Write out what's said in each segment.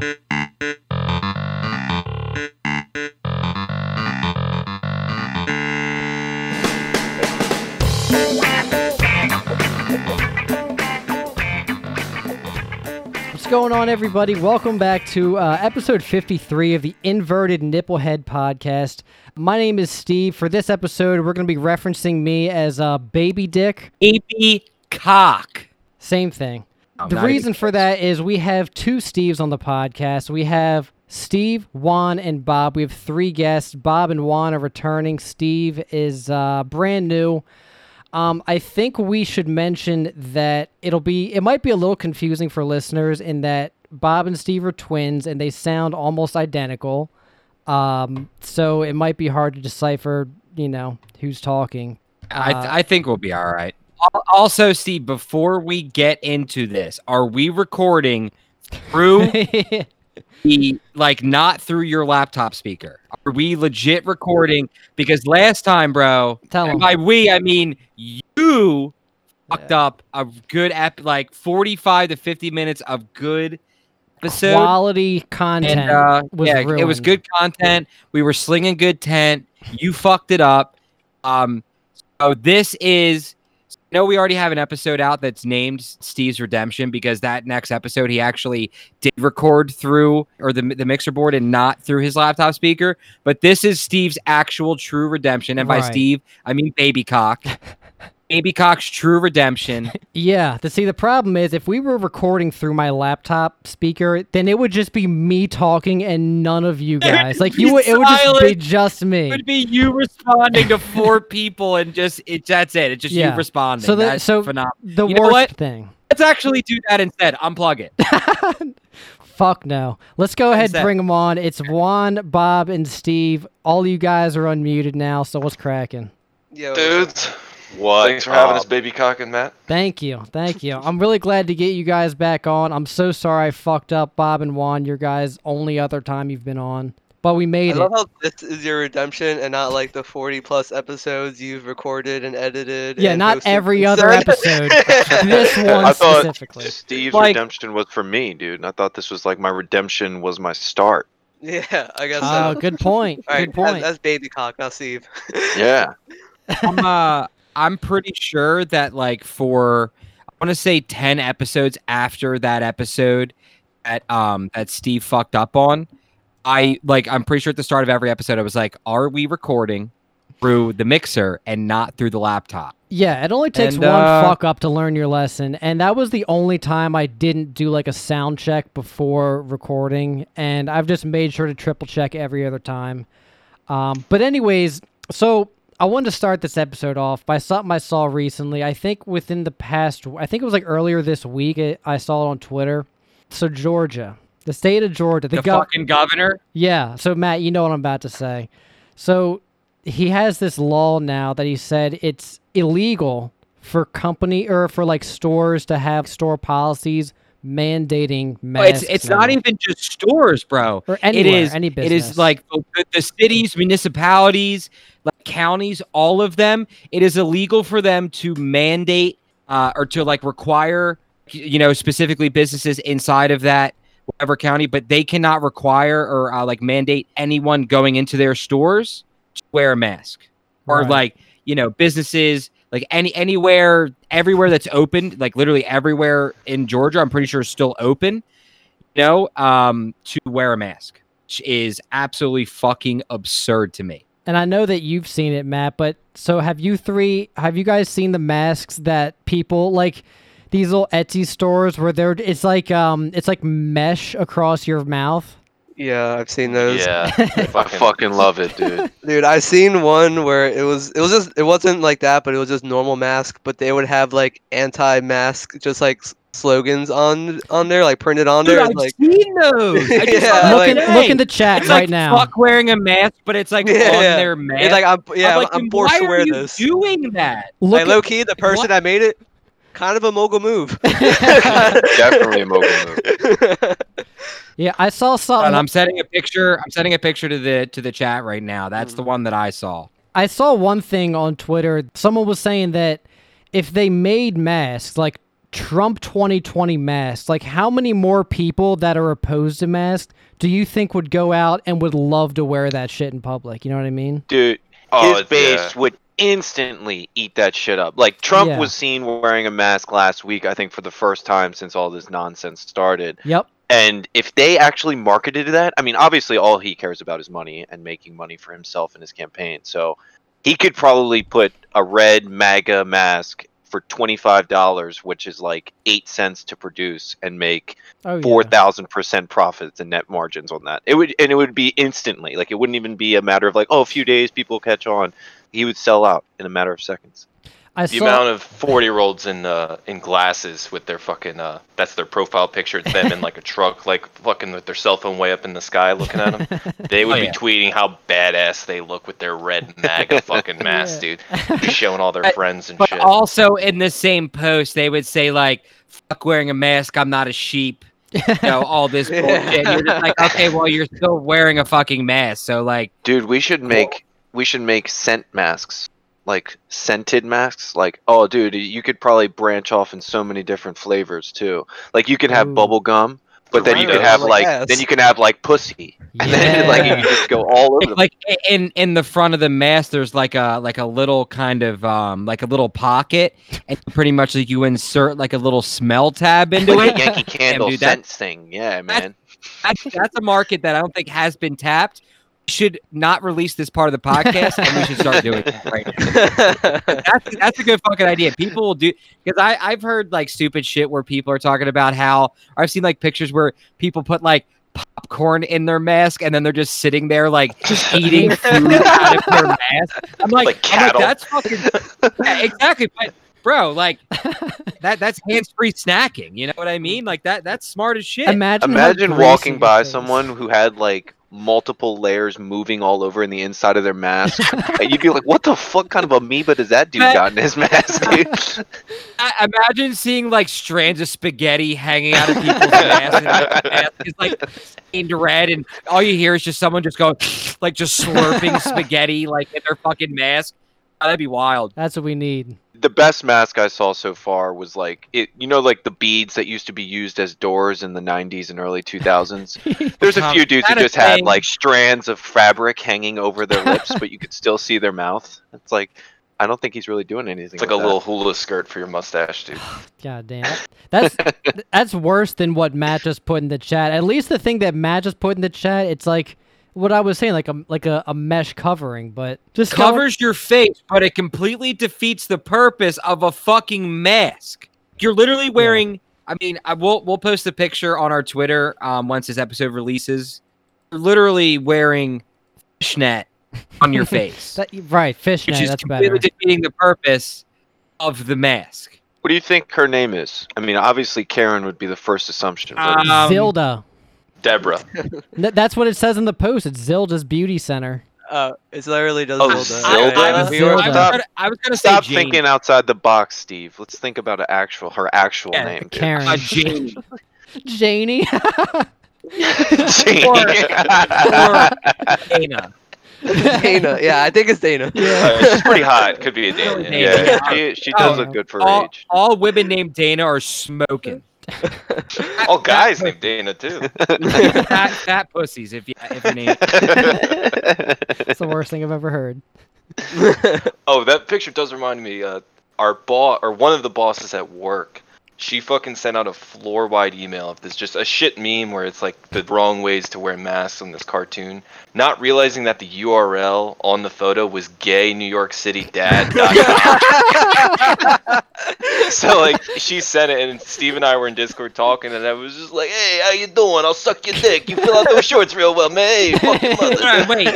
What's going on, everybody? Welcome back to uh, episode 53 of the Inverted Nipplehead podcast. My name is Steve. For this episode, we're going to be referencing me as uh, Baby Dick. Baby cock. Same thing. The reason for that is we have two Steves on the podcast. We have Steve, Juan, and Bob. We have three guests. Bob and Juan are returning. Steve is uh, brand new. Um, I think we should mention that it'll be it might be a little confusing for listeners in that Bob and Steve are twins and they sound almost identical. Um, so it might be hard to decipher, you know, who's talking. I, Uh, I think we'll be all right. Al- Also, Steve, before we get into this, are we recording through the like not through your laptop speaker? Are we legit recording? Because last time, bro, Tell by we I mean you fucked up a good ep like forty five to fifty minutes of good episode. Quality content and uh, was yeah, it was good content. We were slinging good tent. You fucked it up. Um, so this is. Know we already have an episode out that's named Steve's Redemption because that next episode he actually did record through or the the mixer board and not through his laptop speaker. But this is Steve's actual true redemption, and by Right. Steve I mean Baby Cock. Baby Cock's true redemption. Yeah, to see the problem is if we were recording through my laptop speaker, then it would just be me talking and none of you guys. Like you would it would just be just me. It would be you responding to four people and just it. That's it. It's just Yeah. you responding. So the- that's so- phenomenal. the You know worst what? thing. Let's actually do that instead. Unplug it. Fuck no. Let's go ahead and bring them on. It's Juan, Bob, and Steve. All you guys are unmuted now, so what's cracking? Yo, Dudes, What? thanks for having us, baby cock and Matt. Thank you. Thank you. I'm really glad to get you guys back on. I'm so sorry I fucked up Bob and Juan, your guys' only other time you've been on. But we I made it. love how this is your redemption and not like the 40 plus episodes you've recorded and edited. Yeah, and not hosted every other episode. this one I thought specifically. Steve's Like- redemption was for me, dude. And I thought this was like my redemption was my start. yeah, I guess Oh, so. good point. All right, Good point. That's, that's baby cock, Now, Steve. Yeah. I'm uh, I'm pretty sure that like for I want to say ten episodes after that episode that um that Steve fucked up on, I like I'm pretty sure at the start of every episode I was like, are we recording through the mixer and not through the laptop? Yeah, it only takes And, one uh, fuck up to learn your lesson, and that was the only time I didn't do like a sound check before recording, and I've just made sure to triple check every other time. Um, but anyways, so I wanted to start this episode off by something I saw recently. I think within the past, I think it was like earlier this week. It, I saw it on Twitter. So Georgia, the state of Georgia, the, The gov- fucking governor. yeah. So Matt, you know what I'm about to say. So he has this law now that he said it's illegal for company or for like stores to have store policies mandating masks. it's it's not even just stores, bro. Or it anywhere, is any business. is like the, the cities, municipalities, like counties, all of them. It is illegal for them to mandate uh, or to like require, you know, specifically businesses inside of that whatever county, but they cannot require or uh, like mandate anyone going into their stores to wear a mask or Right. like you know businesses like any anywhere everywhere that's open like literally everywhere in georgia i'm pretty sure is still open you know um to wear a mask which is absolutely fucking absurd to me And I know that you've seen it, Matt. But so have you three? Have you guys seen the masks that people like? These little Etsy stores where they're it's like um it's like mesh across your mouth. Yeah, I've seen those. Yeah. I fucking love it, dude. Dude, I've seen one where it was it was just it wasn't like that, but it was just normal mask, but they would have like anti-mask just like s- slogans on on there, like printed on there. I've like seen those I just Yeah, saw look that in like- look in the chat it's right like now. fuck wearing a mask but it's like Yeah, on yeah. their mask it's like I'm yeah, I'm I'm, like, forced why to wear are you this. doing that Look like at- low key, the person that made it, kind of a mogul move. Definitely a mogul move. yeah, I saw something. and i'm setting a picture i'm setting a picture to the to the chat right now that's the mm-hmm. one that i saw I saw one thing on Twitter. Someone was saying that if they made masks, like Trump 2020 masks, like how many more people that are opposed to masks do you think would go out and would love to wear that shit in public? You know what I mean? Dude, Oh, his base yeah. would instantly eat that shit up. Like Trump Yeah. was seen wearing a mask last week, I think for the first time since all this nonsense started. Yep. And if they actually marketed that, I mean, obviously all he cares about is money and making money for himself and his campaign. So he could probably put a red MAGA mask for $25, which is like 8 cents to produce and make Oh yeah. four thousand percent profits and net margins on that. It would and it would be instantly. Like it wouldn't even be a matter of like, oh, a few days people catch on. He would sell out in a matter of seconds. I The saw. amount of forty year olds in uh, in glasses with their fucking uh, that's their profile picture. It's them in like a truck, like fucking with their cell phone way up in the sky, looking at them. They would Oh, be yeah. tweeting how badass they look with their red MAGA fucking mask, dude. Just showing all their But- friends and But shit. also in the same post, they would say like, "Fuck wearing a mask. I'm not a sheep." You know all this bullshit. You're just like, okay, well, you're still wearing a fucking mask, so like, Dude, we should make we should make scent masks. Like scented masks. Like, oh dude, you could probably branch off in so many different flavors too. Like you could have Ooh. bubble gum, but then you could have Like like then you can have like pussy. And then like you just go all over the like in in the front of the mask, there's like a like a little kind of um like a little pocket, and pretty much like you insert like a little smell tab into like it. a Yankee Candle dude, that- thing. Yeah, man. That's, that's a market that I don't think has been tapped. We should not release this part of the podcast, and we should start doing it right now. That's that's a good fucking idea. People will do because I I've heard like stupid shit where people are talking about how I've seen like pictures where people put like popcorn in their mask and then they're just sitting there like just eating food out of their mask. I'm like, Like I'm like that's fucking yeah, exactly. But bro, like that that's hands free snacking. You know what I mean? Like that that's smart as shit. Imagine. Imagine walking by face. someone who had like multiple layers moving all over in the inside of their mask. and you'd be like, what the fuck kind of amoeba does that dude got in his mask, dude? I- imagine seeing like strands of spaghetti hanging out of people's masks. and mask is like stained red, and all you hear is just someone just going like just slurping spaghetti like in their fucking mask. Oh, that'd be wild. That's what we need. the best mask I saw so far was like it you know like the beads that used to be used as doors in the 90s and early 2000s. There's a few dudes that who a just had thing? like strands of fabric hanging over their lips but you could still see their mouth. It's like I don't think he's really doing anything. It's like a that. little hula skirt for your mustache, dude. God damn. That's that's worse than what Matt just put in the chat. At least the thing that Matt just put in the chat, it's like what I was saying, like a like a, a mesh covering, but just tell- Covers your face, but it completely defeats the purpose of a fucking mask. You're literally wearing. I mean, I will we'll post a picture on our Twitter um, once this episode releases. You're literally wearing fishnet on your face. that, right, fishnet. which is That's completely better. defeating the purpose of the mask. What do you think her name is? I mean, obviously Karen would be the first assumption. But Um, Zilda. Deborah. Th- that's what it says in the post. It's Zilda's Beauty Center. Uh, it's literally does Oh, Zelda. Zelda? Yeah, I- we were- Zelda. I was Stop- gonna, I was gonna Stop Jane. thinking outside the box, Steve. Let's think about an actual her actual Yeah, name. Karen. Uh, Jane. Janie. Jane. Or- or Dana. Dana. Yeah, I think it's Dana. yeah. Uh, she's pretty hot. Could be a Dana. Dana. yeah, she, she does Oh, look good for All, age. all women named Dana are smoking. All guys named Dana too. fat, fat pussies. If you if you name. It's the worst thing I've ever heard. Oh, that picture does remind me. Uh, our boss or one of the bosses at work, she fucking sent out a floor-wide email of this just a shit meme where it's like the wrong ways to wear masks in this cartoon, not realizing that the URL on the photo was gaynewyorkcitydad.com. so like she sent it, and Steve and I were in Discord talking, and I was just like, "Hey, how you doing? I'll suck your dick. You fill out those shorts real well, man. Hey, fuck mother." Alright, wait.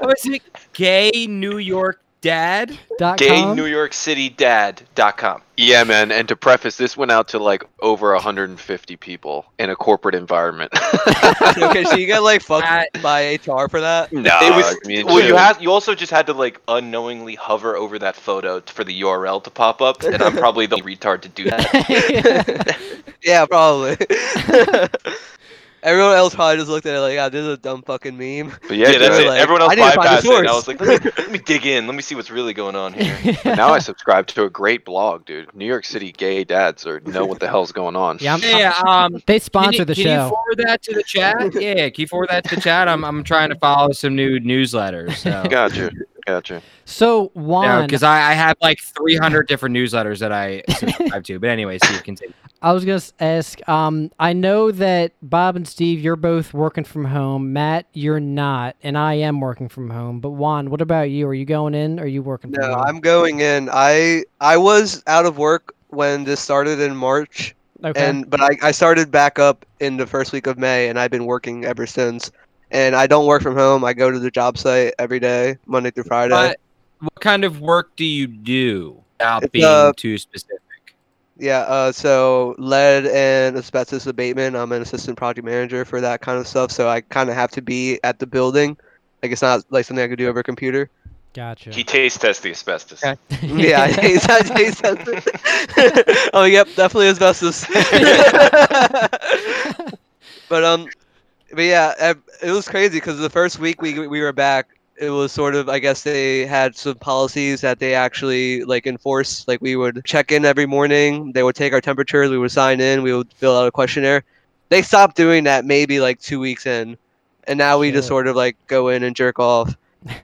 What was it? Gay New York dad? Dot com? GayNewYorkCityDad.com. yeah, man. And to preface, this went out to like over 150 people in a corporate environment. okay, so you got like fucked That- by HR for that? no, it was I mean, well. You chill. had you also just had to like unknowingly hover over that photo t- for the URL to pop up, and I'm probably the retard to do that. yeah, probably. Everyone else probably just looked at it like, "Ah, this is a dumb fucking meme." But yeah, Yeah, that's it. like, Everyone else "I need to find the bypassed it. And I was like, let me, let me dig in. Let me see what's really going on here. But now I subscribe to a great blog, dude. New York City gay dads or know what the hell's going on. Yeah, I'm, Yeah, um, they can sponsor you, the can show. you forward that to the chat? Yeah, can you forward that to the chat? I'm, I'm trying to follow some new newsletters. So. Gotcha. Gotcha. so Juan, because I, I have like 300 different newsletters that I subscribe to. But anyway, Steve, continue. I was gonna ask. Um, I know that Bob and Steve, you're both working from home. Matt, you're not, and I am working from home. But Juan, what about you? Are you going in? Or are you working from No, home? I'm going in. I I was out of work when this started in March, okay. and but I, I started back up in the first week of May, and I've been working ever since. And I don't work from home. I go to the job site every day, Monday through Friday. But what kind of work do you do without It's, being uh, too specific? Yeah, uh, so lead and asbestos abatement. I'm an assistant project manager for that kind of stuff. So I kind of have to be at the building. Like it's not like something I could do over a computer. gotcha. He taste tests the asbestos. Okay. yeah, I taste, I taste that. oh, yep, definitely asbestos. but um, but yeah, uh, it was crazy because the first week we we were back, it was sort of I guess they had some policies that they actually like enforce. Like we would check in every morning, they would take our temperatures, we would sign in, we would fill out a questionnaire. They stopped doing that maybe like two weeks in, and now we just sort of like go in and jerk off.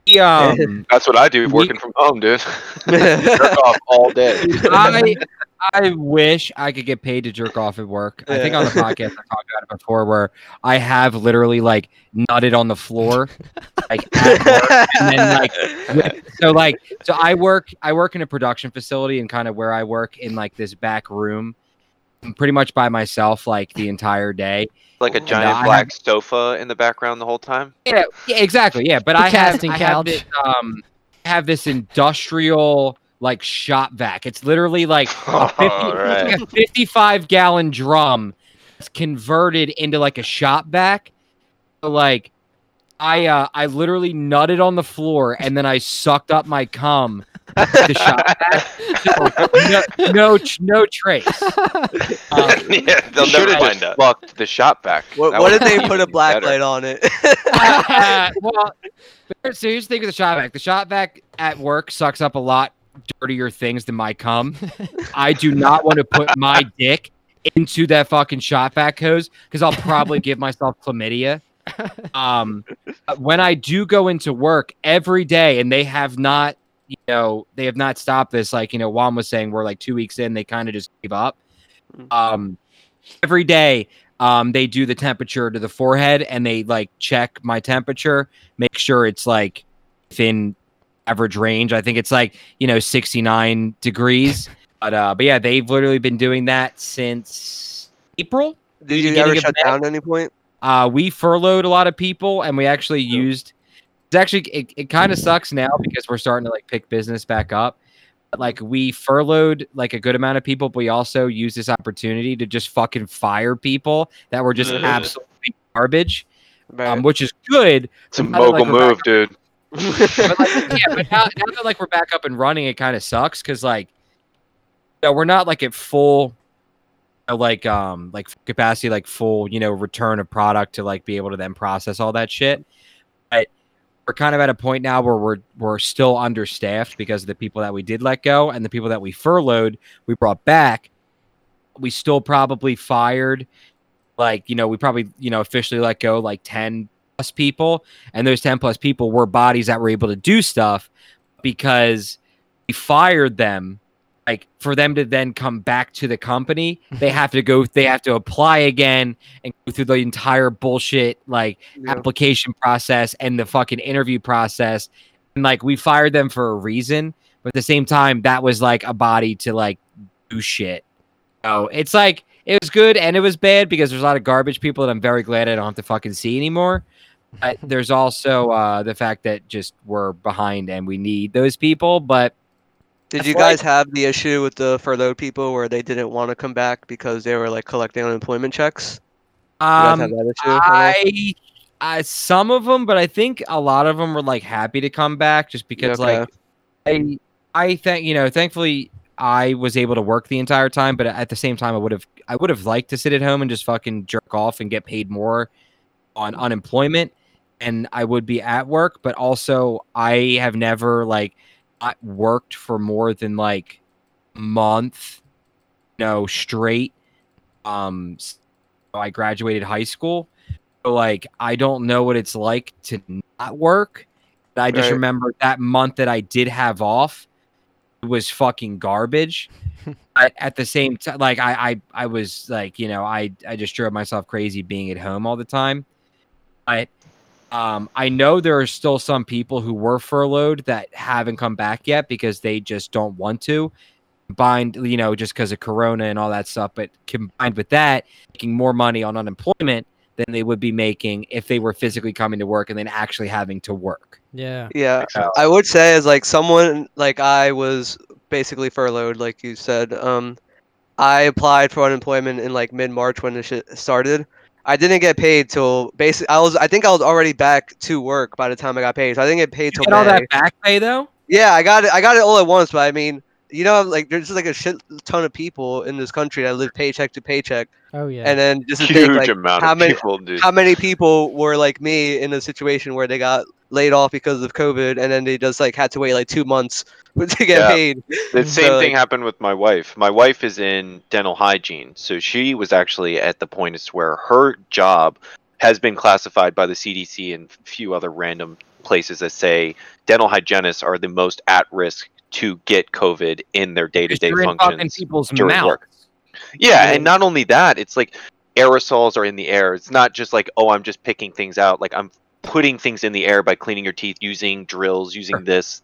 Yeah, um, That's what I do We- working from home, dude. Jerk off all day. I I wish I could get paid to jerk off at work. I think on the podcast I talked about it before, where I have literally like nutted on the floor, like at work, and then like with- so like so I work I work in a production facility and kind of where I work in like this back room, pretty much by myself like the entire day. Like a uh, giant I black sofa in the background the whole time. Yeah, yeah, exactly. Yeah, but The I have I have this um have this industrial like shop vac. It's literally like a 50, All right. it's like a 55 gallon drum that's converted into like a shop vac. So, like I uh I literally nutted on the floor and then I sucked up my cum with the shop no, no no trace. Um, yeah, they'll should never have find just out. fucked the shop back. What, what would if they put a even black better. light on it? uh, well, so here's the thing with the shop vac. The shop vac at work sucks up a lot dirtier things than my cum. I do not want to put my dick into that fucking shop vac hose because I'll probably give myself chlamydia. Um, when I do go into work every day, and they have not, you know, they have not stopped this. Like you know, Juan was saying, we're like two weeks in, they kind of just gave up. Um, every day, um, they do the temperature to the forehead, and they like check my temperature, make sure it's like within average range. I think it's like you know 69 degrees. But uh, but yeah, they've literally been doing that since April. Did you ever shut down at any point? Uh, we furloughed a lot of people, and we actually used. It's actually it, it kind of sucks now because we're starting to like pick business back up. But like we furloughed like a good amount of people, but we also used this opportunity to just fucking fire people that were just absolutely garbage, um, which is good. It's a don't like mogul move, dude. But like, yeah, but now, now that like we're back up and running, it kind of sucks because like, you know, we're not like at full, like um, like capacity, like full, you know, return of product to like be able to then process all that shit. But we're kind of at a point now where we're we're still understaffed because of the people that we did let go and the people that we furloughed, we brought back. We still probably fired, like you know, we probably you know officially let go like ten plus people, and those 10 plus people were bodies that were able to do stuff because we fired them like for them to then come back to the company they have to go they have to apply again and go through the entire bullshit like Yeah. application process and the fucking interview process and like we fired them for a reason but at the same time that was like a body to like do shit so it's like it was good and it was bad because there's a lot of garbage people that i'm very glad i don't have to fucking see anymore but there's also uh, the fact that just we're behind and we need those people. But Did you guys have the issue with the furloughed people where they didn't want to come back because they were like collecting unemployment checks? Um, have that issue? at all? I, I some of them, but I think a lot of them were like happy to come back just because Okay. like I I think you know thankfully I was able to work the entire time, but at the same time, I would have I would have liked to sit at home and just fucking jerk off and get paid more on unemployment, and I would be at work. But also, I have never like not worked for more than like a month, you know, straight. Um, I graduated high school, so like I don't know what it's like to not work. But I just Right. remember that month that I did have off was fucking garbage. but at the same time, like I, I, I was like, you know, I, I just drove myself crazy being at home all the time. But um, I know there are still some people who were furloughed that haven't come back yet because they just don't want to. Combined, you know, just because of Corona and all that stuff. But combined with that, making more money on unemployment than they would be making if they were physically coming to work and then actually having to work. Yeah. Yeah, Makes. I would say as like someone like I was basically furloughed, like you said. Um, I applied for unemployment in like mid March when the shit started. I didn't get paid till basically I was I think I was already back to work by the time I got paid. So I didn't get paid You till get all May. that back pay though. Yeah, I got it. I got it all at once, but I mean, you know, like there's just like a shit ton of people in this country that live paycheck to paycheck, Oh yeah. and then just Huge think like amount how of many people, dude. how many people were like me in a situation where they got laid off because of COVID, and then they just like had to wait like two months to get Yeah. paid. The same So, thing like- happened with my wife. My wife is in dental hygiene, so she was actually at the point as where her job has been classified by the CDC and a few other random places that say dental hygienists are the most at risk to get COVID in their day to day you're in functions. people's during mouths. work. Yeah, and not only that, it's like aerosols are in the air. It's not just like, oh, I'm just picking things out. Like I'm putting things in the air by cleaning your teeth using drills, using this.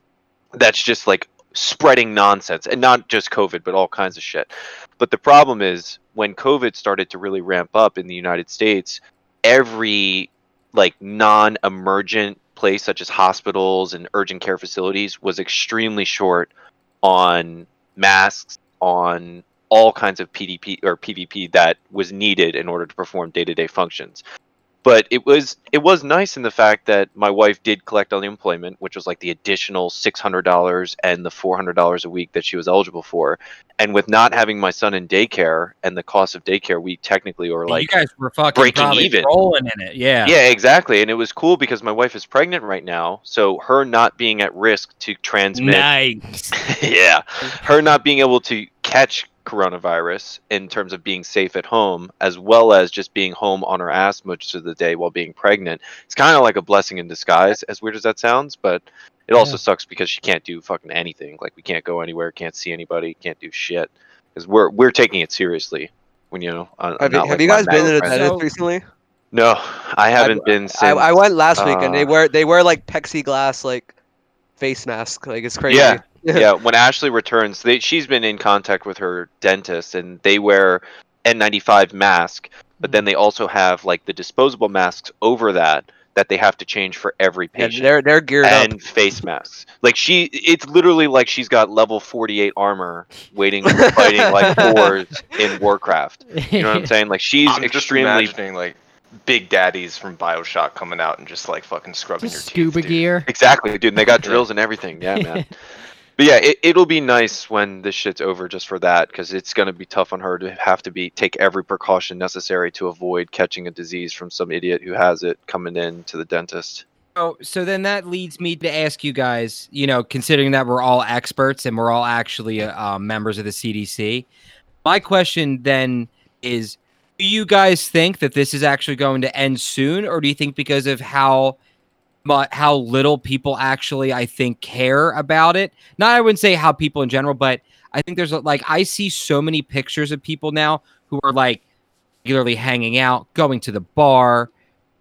That's just like spreading nonsense. And not just COVID, but all kinds of shit. But the problem is when COVID started to really ramp up in the United States, every like non-emergent place such as hospitals and urgent care facilities was extremely short on masks, on all kinds of PDP or PVP that was needed in order to perform day-to-day functions. But it was it was nice in the fact that my wife did collect unemployment, which was like the additional six hundred dollars and the four hundred dollars a week that she was eligible for. And with not having my son in daycare and the cost of daycare, we technically were like you guys were fucking breaking even. rolling in it. Yeah. yeah, exactly. And it was cool because my wife is pregnant right now, so her not being at risk to transmit Nice. yeah, her not being able to catch coronavirus in terms of being safe at home, as well as just being home on her ass much of the day while being pregnant, it's kind of like a blessing in disguise. As weird as that sounds, but it also Yeah. sucks because she can't do fucking anything. Like we can't go anywhere, can't see anybody, can't do shit. Because we're we're taking it seriously. When you know, on, Have, you, not have like you guys been in the mad- friends. dentist So- recently? No, I haven't been since. I, I went last week, and they uh, wear they wear like plexiglass like face mask. Like it's crazy. Yeah. Yeah, when Ashley returns, they, she's been in contact with her dentist, and they wear N95 mask, but then mm-hmm. they also have like the disposable masks over that that they have to change for every Yeah, patient. they're they're geared and up. face masks. Like she, it's literally like she's got level 48 armor, waiting, fighting like boars in Warcraft. You know what I'm saying? Like she's I'm just extremely. imagining like big daddies from Bioshock coming out and just like fucking scrubbing Just your scuba teeth, dude. gear. Exactly, dude. And they got drills and everything. Yeah, man. But yeah, it, it'll be nice when this shit's over just for that, because it's gonna be tough on her to have to be take every precaution necessary to avoid catching a disease from some idiot who has it coming in to the dentist. So, so then that leads me to ask you guys, you know, considering that we're all experts and we're all actually uh, um, members of the CDC, my question then is do you guys think that this is actually going to end soon or do you think because of how mu- how little people actually I think care about it? Not I wouldn't say how people in general, but I think there's a, like I see so many pictures of people now who are like regularly hanging out, going to the bar,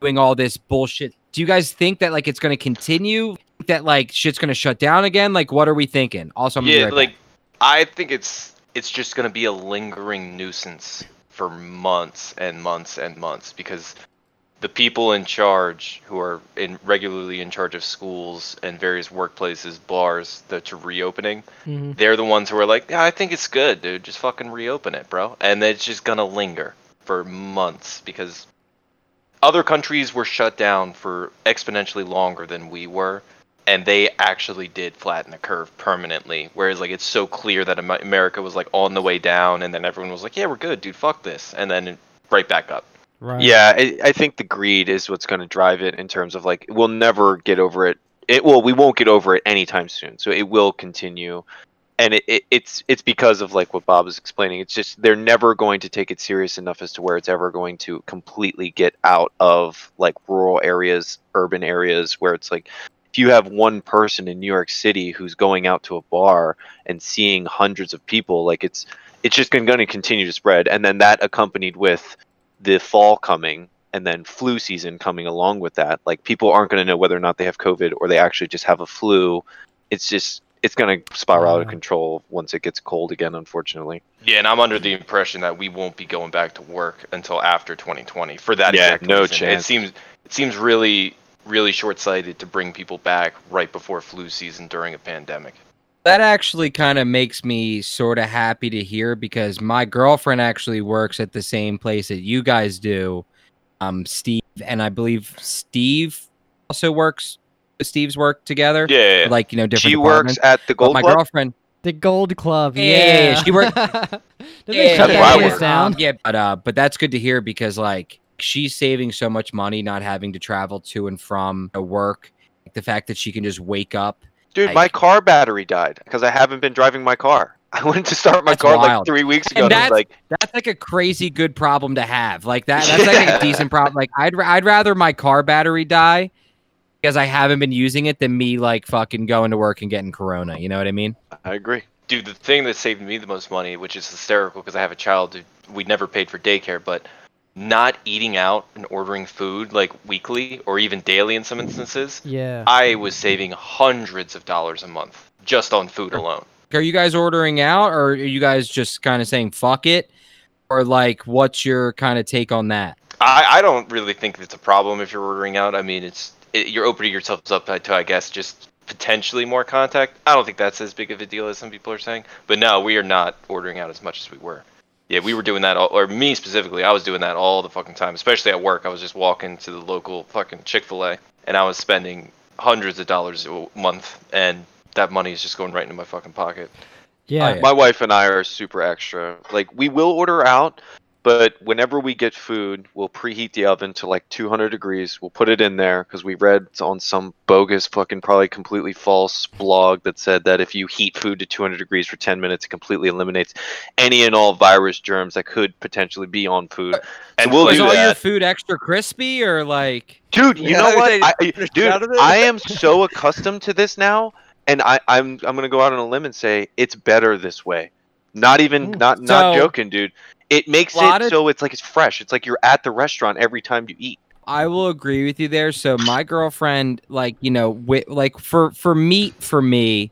doing all this bullshit. Do you guys think that like it's going to continue? That like shit's going to shut down again? Like what are we thinking? Also, I'm Yeah, right like back. I think it's it's just gonna be a lingering nuisance for months and months and months because the people in charge who are in regularly in charge of schools and various workplaces, bars that are reopening, Mhm. they're the ones who are like, yeah, I think it's good, dude. Just fucking reopen it, bro. And it's just gonna linger for months because other countries were shut down for exponentially longer than we were, and they actually did flatten the curve permanently. Whereas like it's so clear that America was like on the way down, and then everyone was like, "Yeah, we're good, dude. Fuck this," and then right back up. Right. Yeah, I, I think the greed is what's going to drive it in terms of like we'll never get over it. It well, we won't get over it anytime soon. So it will continue, and it, it it's it's because of like what Bob was explaining. It's just they're never going to take it serious enough as to where it's ever going to completely get out of like rural areas, urban areas where it's like if you have one person in New York City who's going out to a bar and seeing hundreds of people, like it's it's just going to continue to spread, and then that accompanied with the fall coming and then flu season coming along with that like people aren't going to know whether or not they have covid or they actually just have a flu it's just it's going to spiral out of control once it gets cold again unfortunately Yeah, and I'm under the impression that we won't be going back to work until after 2020 for that Yeah, exact no reason. chance. It seems it seems really really short-sighted to bring people back right before flu season during a pandemic. That actually kind of makes me sort of happy to hear because my girlfriend actually works at the same place that you guys do, um, Steve, and I believe Steve also works. Steve's work together, yeah like you know, different. she works at the But my club girlfriend, The Gold Club. Yeah, Yeah. yeah, yeah, she worked- Did they Yeah, shut That's yeah, where I yeah, work. down? yeah, but uh, but that's good to hear because like she's saving so much money not having to travel to and from work. Like, the fact that she can just wake up. Dude like- my car battery died because i haven't been driving my car i went to start my That's car like three weeks ago and, I was that's- like That's like a crazy good problem to have. Like that. That's like a decent problem. Like I'd I'd rather my car battery die because I haven't been using it than me like fucking going to work and getting corona. You know what I mean? i agree Dude, the thing that saved me the most money, which is hysterical because I have a child who we never paid for daycare, but not eating out and ordering food like weekly or even daily in some instances, Yeah. I was saving hundreds of dollars a month just on food alone. Are you guys ordering out, or are you guys just kind of saying fuck it, or like what's your kind of take on that? I, I don't really think it's a problem if you're ordering out. I mean, it's it, you're opening yourselves up to, I guess, just potentially more contact. I don't think that's as big of a deal as some people are saying. But no, we are not ordering out as much as we were. Yeah, we were doing that, all, or me specifically, I was doing that all the fucking time, especially at work. I was just walking to the local fucking Chick Fil A, and I was spending hundreds of dollars a month, and that money is just going right into my fucking pocket. Yeah. Yeah. My wife and I are super extra. Like we will order out, but whenever we get food, we'll preheat the oven to like 200 degrees. We'll put it in there because we read on some bogus, fucking probably completely false blog that said that if you heat food to 200 degrees for 10 minutes, it completely eliminates any and all virus germs that could potentially be on food. And we'll is do all your food extra crispy or like? Dude, you Yeah, know what? I, say I- you're out of dude. I am so accustomed to this now, and I, I'm I'm gonna go out on a limb and say it's better this way. Not even Mm. not not joking, dude. It makes it of- so it's like it's fresh. It's like you're at the restaurant every time you eat. I will agree with you there. So my girlfriend, like you know, wi- like for for meat for me,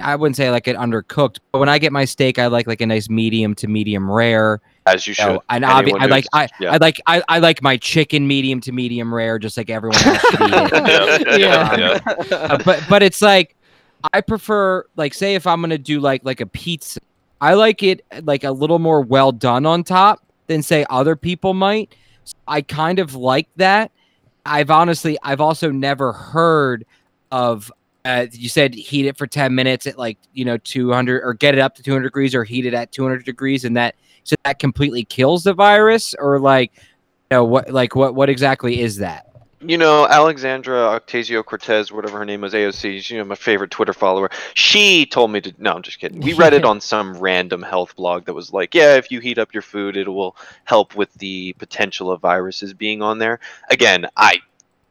I wouldn't say like it undercooked, but when I get my steak, I like like a nice medium to medium rare. As you You should. know, and obvi- I like I, yeah. I like I, I like my chicken medium to medium rare, just like everyone else should eat it. Yeah, Yeah. yeah. Uh, but but it's like I prefer like say if I'm gonna do like like a pizza, I like it like a little more well done on top than say other people might. I kind of like that. I've honestly I've also never heard of uh, you said heat it for 10 minutes at like you know 200 or get it up to 200 degrees or heat it at 200 degrees and that so that completely kills the virus or like you know what like what what exactly is that you know, Alexandra Ocasio Cortez, whatever her name was, AOC, she's, you know, my favorite Twitter follower. She told me to. No, I'm just kidding. We read it on some random health blog that was like, yeah, if you heat up your food, it will help with the potential of viruses being on there. Again, I,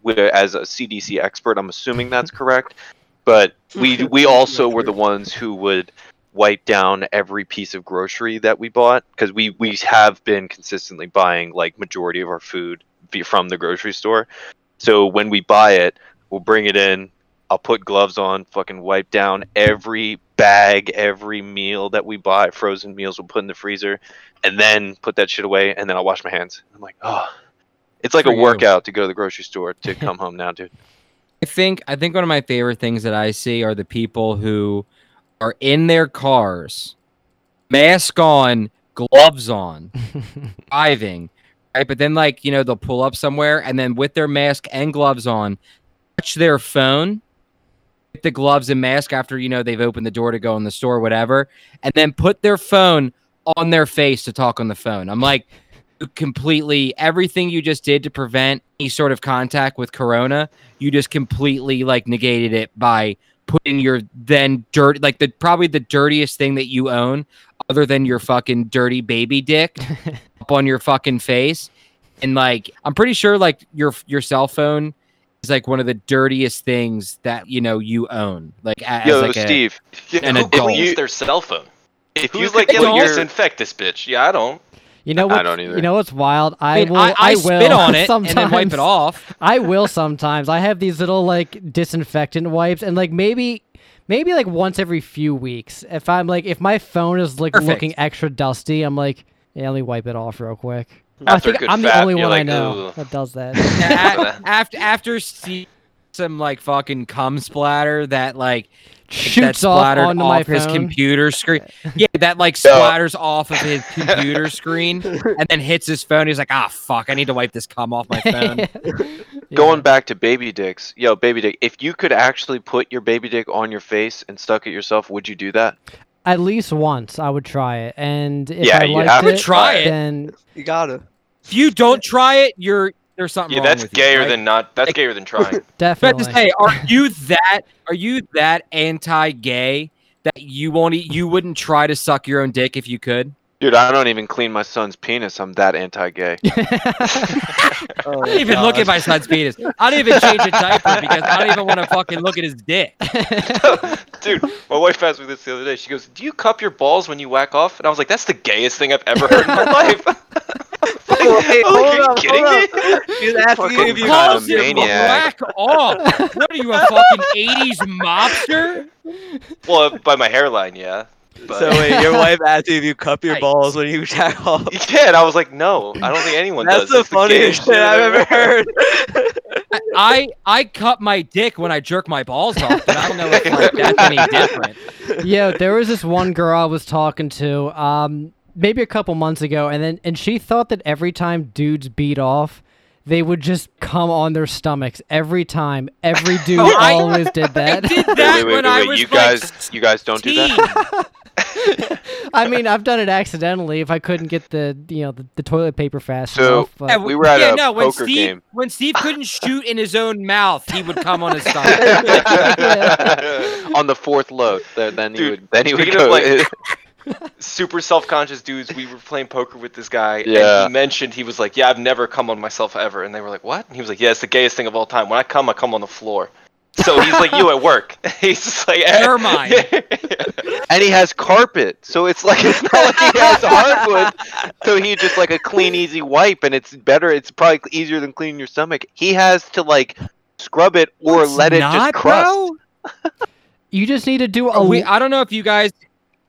as a CDC expert, I'm assuming that's correct. But we we also were the ones who would wipe down every piece of grocery that we bought because we we have been consistently buying like majority of our food from the grocery store. So when we buy it, we'll bring it in. I'll put gloves on, fucking wipe down every bag, every meal that we buy, frozen meals we'll put in the freezer, and then put that shit away, and then I'll wash my hands. I'm like, oh, it's like For a you. workout to go to the grocery store to come home now, dude. I think I think one of my favorite things that I see are the people who are in their cars, mask on, gloves on, driving, right? But then like, you know, they'll pull up somewhere and then with their mask and gloves on, touch their phone with the gloves and mask after you know they've opened the door to go in the store, whatever, and then put their phone on their face to talk on the phone. I'm like, completely everything you just did to prevent any sort of contact with Corona, you just completely like negated it by putting your then dirt like the probably the dirtiest thing that you own other than your fucking dirty baby dick up on your fucking face and like i'm pretty sure like your your cell phone is like one of the dirtiest things that you know you own like as Yo, like a, Steve, an Who adult. cleans their cell phone? if you Who's like like, yeah, adult- let disinfect this bitch? Yeah, I don't. You know what? I what? don't either. You know what's wild? I, I, mean, will. I, I, will spit on it sometimes. and then wipe it off. I will sometimes. I have these little like disinfectant wipes, and like maybe, maybe like once every few weeks, if I'm like, if my phone is like Perfect. looking extra dusty, I'm like, yeah, let me wipe it off real quick. I After a think I'm the only you're one I know "Ugh." that does that. After after see some like fucking cum splatter that like that Shoots off splattered onto off my his phone. computer screen. Yeah, that like splatters off of his computer screen and then hits his phone. He's like, ah, fuck, I need to wipe this cum off my phone. Going back to baby dicks, yo, baby dick. If you could actually put your baby dick on your face and stuck it yourself, would you do that? At least once, I would try it, and if Yeah, I you liked have to try it. then You gotta. if you don't try it, you're there's something Yeah, wrong that's with you, gayer right? than not. That's Like- gayer than trying. I was definitely. about to say, are you that? Are you that anti-gay that you won't? You wouldn't try to suck your own dick if you could? Dude, I don't even clean my son's penis. I'm that anti-gay. Oh, I don't even look at my son's penis. I don't even change a diaper because I don't even want to fucking look at his dick. Dude, my wife asked me this the other day. She goes, "Do you cup your balls when you whack off?" And I was like, "That's the gayest thing I've ever heard in my life." Wait, Like, are you up, kidding me? up. She's asking Fucking if you. Calls it maniac. whack off. What are you, a fucking 80s mobster? Well, by my hairline, yeah. But So wait, your wife asked you if you cup your balls when you jack off. yeah, and I was like, "No, I don't think anyone That's does." the It's funniest gayest shit I've ever heard. I I cut my dick when I jerk my balls off, but I don't know if like, that's any different. Yo, there was this one girl I was talking to, um, maybe a couple months ago, and then and she thought that every time dudes beat off, they would just come on their stomachs every time. Every dude always did I that. did that wait, wait, when wait, I was You like guys, you guys don't do that. I mean, I've done it accidentally if I couldn't get the you know the, the toilet paper fast So- enough. But Yeah, we were at yeah, a no, when poker Steve, game. When Steve couldn't shoot in his own mouth, he would come on his stomach. On the fourth load, th- then he Dude, would, then he would go. like- Super self-conscious dudes. We were playing poker with this guy, Yeah. and he mentioned he was like, "Yeah, I've never come on myself ever," and they were like, "What?" And he was like, "Yeah, it's the gayest thing of all time. When I come, I come on the floor." So he's like you at work. he's just like, eh. Never mind. and he has carpet, so it's like it's not like he has hardwood. So he just like a clean, easy wipe, and it's better. It's probably easier than cleaning your stomach. He has to like scrub it or It's let it not, just crust. bro. you just need to do a. We, I don't know if you guys.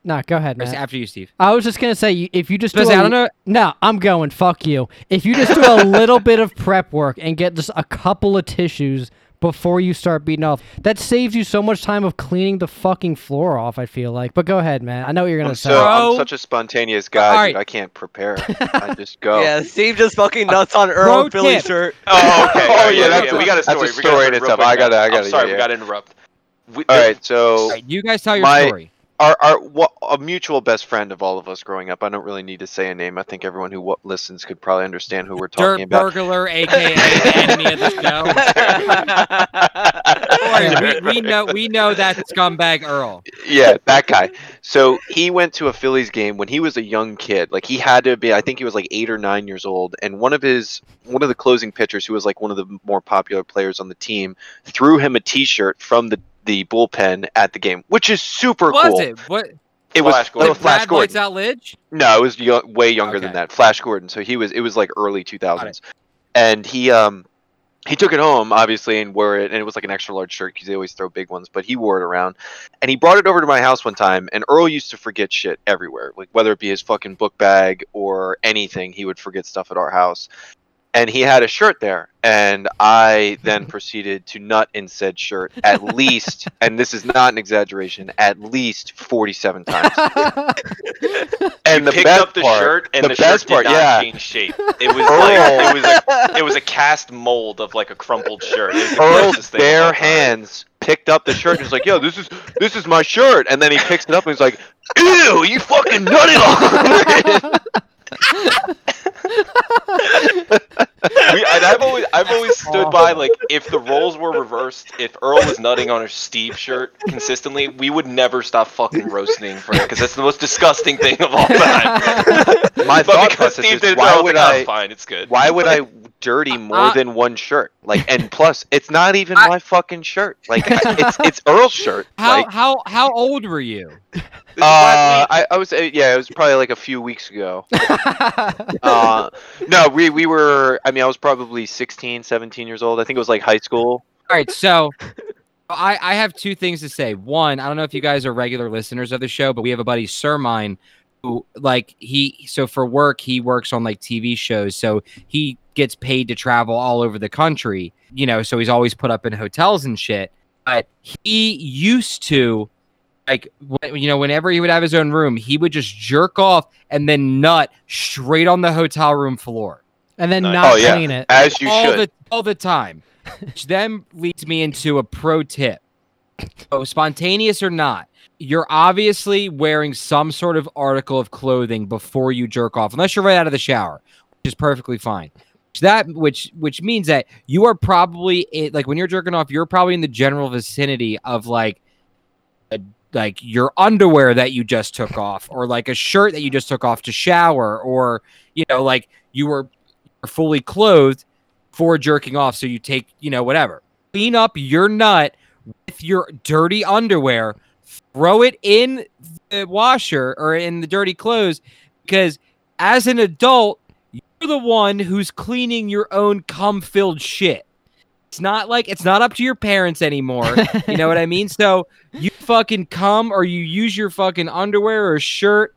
No, go ahead, man. After you, Steve. I was just gonna say if you just do Especially, a- I don't know. No, I'm going. Fuck you. If you just do a little bit of prep work and get just a couple of tissues before you start beating off, that saves you so much time of cleaning the fucking floor off. I feel like. But go ahead, man. I know what you're gonna I'm say. so I'm such a spontaneous guy. Alright. dude, I can't prepare. I just go. Yeah, Steve just fucking uh, nuts on Pro Earl Philly tip. shirt. Oh, okay. Oh, yeah, yeah, that's yeah. a- We got a that's a story. We gotta in real itself. I gotta- I gotta- I'm sorry, yeah, we got to interrupt. We, All right, so All right, you guys tell your My- story. Our our wha- a mutual best friend of all of us growing up. I don't really need to say a name. I think everyone who w- listens could probably understand who we're talking Dirt about. burglar, aka the enemy of the show. Don't we, we know we know that scumbag Earl. yeah, that guy. So he went to a Phillies game when he was a young kid. Like he had to be, I think he was like eight or nine years old. And one of his, one of the closing pitchers, who was like one of the more popular players on the team, threw him a T-shirt from the the bullpen at the game, which is super Was cool. it? What? It was Flash it Gordon. was Flash Brad Gordon. Lights Out Lidge? No, it was yo- way younger than that. Flash Gordon. So he was. It was like early two thousands, and he um he took it home obviously and wore it, and it was like an extra large shirt because they always throw big ones. But he wore it around, and he brought it over to my house one time. And Earl used to forget shit everywhere, like whether it be his fucking book bag or anything, he would forget stuff at our house. And he had a shirt there, and I then proceeded to nut in said shirt at least, and this is not an exaggeration, at least forty-seven times. And the picked best up the part, shirt, and the the, best shirt did part, not yeah. change shape. It was like it was a it was a cast mold of like a crumpled shirt. It was Earl's grossest thing of all bare hands picked up the shirt and was like, "Yo, this is this is my shirt." And then he picks it up and he's like, "Ew, you fucking nutted on it." We, and I've always I've always stood by like if the roles were reversed, if Earl was nutting on a Steve shirt consistently, we would never stop fucking roasting for it because that's the most disgusting thing of all time. My but thought because process Steve is, did it, why I would like, "Oh, I- fine, it's good. Why would I dirty more Uh, than one shirt? Like, and plus, it's not even I- my fucking shirt. Like, I- it's it's Earl's shirt. How like, how how old were you? This is last uh. I, I was uh, yeah, it was probably like a few weeks ago. uh, no, we we were. I mean, I was probably 16, 17 years old. I think it was like high school. All right, so I, I have two things to say. One, I don't know if you guys are regular listeners of the show, but we have a buddy, Sir Mine, who like he so for work he works on like TV shows, so he gets paid to travel all over the country. You know, so he's always put up in hotels and shit. But he used to like you know whenever he would have his own room, he would just jerk off and then nut straight on the hotel room floor and then Nice. not Oh, yeah. clean it. As you all should. the all the time. Which then leads me into a pro tip. So spontaneous or not, you're obviously wearing some sort of article of clothing before you jerk off, unless you're right out of the shower, which is perfectly fine. That which which means that you are probably i- like when you're jerking off, you're probably in the general vicinity of like a, like your underwear that you just took off, or like a shirt that you just took off to shower, or you know, like you were fully clothed for jerking off. So you take, you know, whatever. Clean up your nut with your dirty underwear, throw it in the washer or in the dirty clothes because as an adult, you're the one who's cleaning your own cum filled shit. It's not like it's not up to your parents anymore. You know what I mean? So you fucking come or you use your fucking underwear or shirt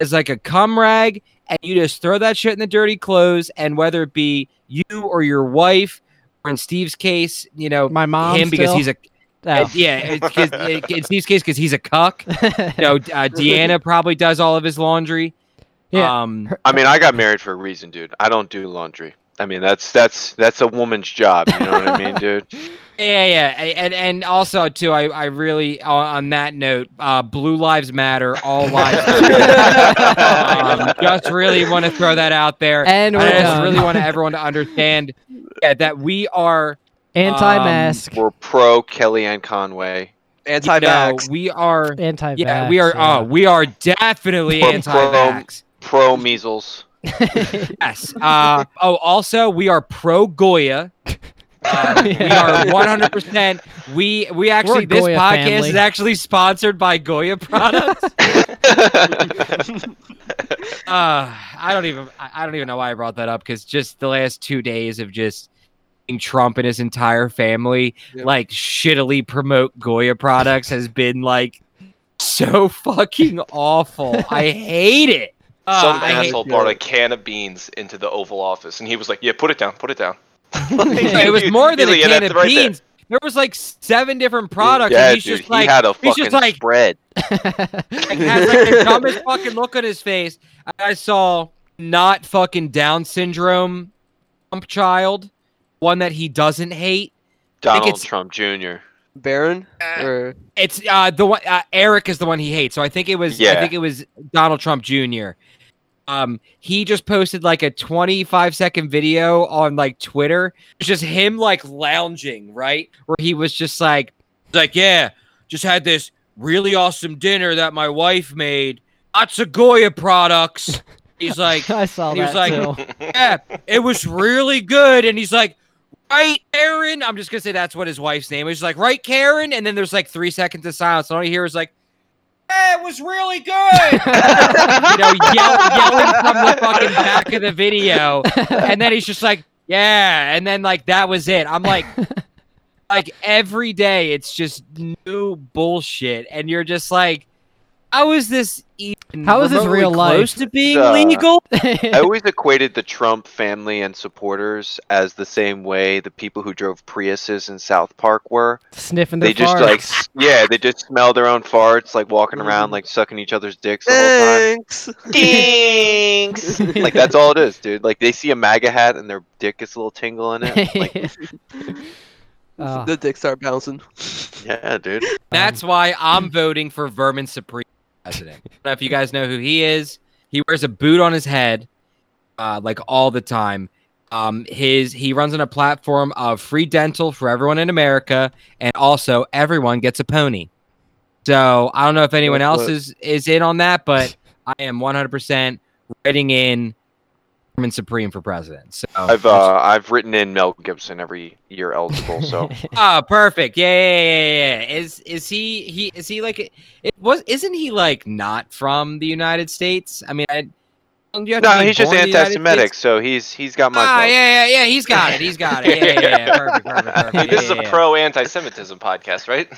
as like a cum rag and you just throw that shit in the dirty clothes and whether it be you or your wife or in Steve's case, you know, My mom him because still? he's a Oh. yeah, it's 'cause- in Steve's case because he's a cuck. You know, uh, Deanna probably does all of his laundry. Yeah. Um, I mean, I got married for a reason, dude. I don't do laundry. I mean, that's that's that's a woman's job. You know what I mean, dude? Yeah, yeah, and and also too, I I really on, on that note, uh, Blue Lives Matter, all lives. Matter. um, just really want to throw that out there. And I we're just done. really want everyone to understand yeah, that we are Anti-mask. We're pro Kellyanne Conway. you know, Anti-vax. we are Anti-vax. yeah, we are. yeah. Oh, we are definitely Pro- anti-vax. Pro measles. Yes. Uh, oh, also we are pro Goya. Uh, We are 100. percent We we actually this Goya podcast family. is actually sponsored by Goya products. Uh, I don't even I I don't even know why I brought that up because just the last two days of just Trump and his entire family Yeah. like shittily promote Goya products has been like so fucking awful. I hate it. Uh, Some I asshole brought a can of beans into the Oval Office, and he was like, "Yeah, put it down, put it down." it was more than a like, can that's of right beans. There was like seven different products, yeah, and he's dude, just like he had a he's fucking just like spread. like has like the dumbest fucking look on his face. I saw not fucking Down syndrome Trump child, one that he doesn't hate. Donald it's- Trump Jr. Barron? Uh, Or It's uh the one uh, Eric is the one he hates. So I think it was yeah. I think it was Donald Trump Jr. Um, he just posted like a 25 second video on like Twitter. It's just him like lounging, right? Where he was just like, like, yeah, just had this really awesome dinner that my wife made. Lots of products. He's like, I saw and he was that like- too. yeah, it was really good. And he's like, right, Karen. I'm just gonna say that's what his wife's name is. He's like, right, Karen. And then there's like three seconds of silence. And all you hear is like, yeah, it was really good. you know, yell, yelling from the fucking back of the video. And then he's just like, yeah. And then like that was it. I'm like, like every day it's just new bullshit. And you're just like, how is this How is this real life? close to being Uh, legal? I always equated the Trump family and supporters as the same way the people who drove Priuses in South Park were. Sniffing their They just farts. like, yeah, they just smell their own farts, like walking around, like sucking each other's dicks the whole Thanks. time. Thanks. like that's all it is, dude. Like they see a MAGA hat and their dick gets a little tingle in it. Like, Oh. the dicks start bouncing. Yeah, dude. That's why I'm voting for Vermin Supreme president. If you guys know who he is. He wears a boot on his head, uh, like all the time. Um, his he runs on a platform of free dental for everyone in America, and also everyone gets a pony. So I don't know if anyone else is is in on that, but I am 100% writing in Vermin Supreme for president. So I've uh, I've written in Mel Gibson every year eligible, so Oh, perfect. Yeah, yeah, yeah, yeah, yeah. Is is he he is he like it was isn't he like not from the United States? I mean, I, you no, he's just born in the United anti-Semitic, so he's he's got my Ah, vote. yeah, yeah, yeah. He's got it. He's got it. Yeah, yeah, yeah. Perfect, perfect, perfect. Dude, this Yeah, is yeah, a yeah. pro anti-Semitism podcast, right?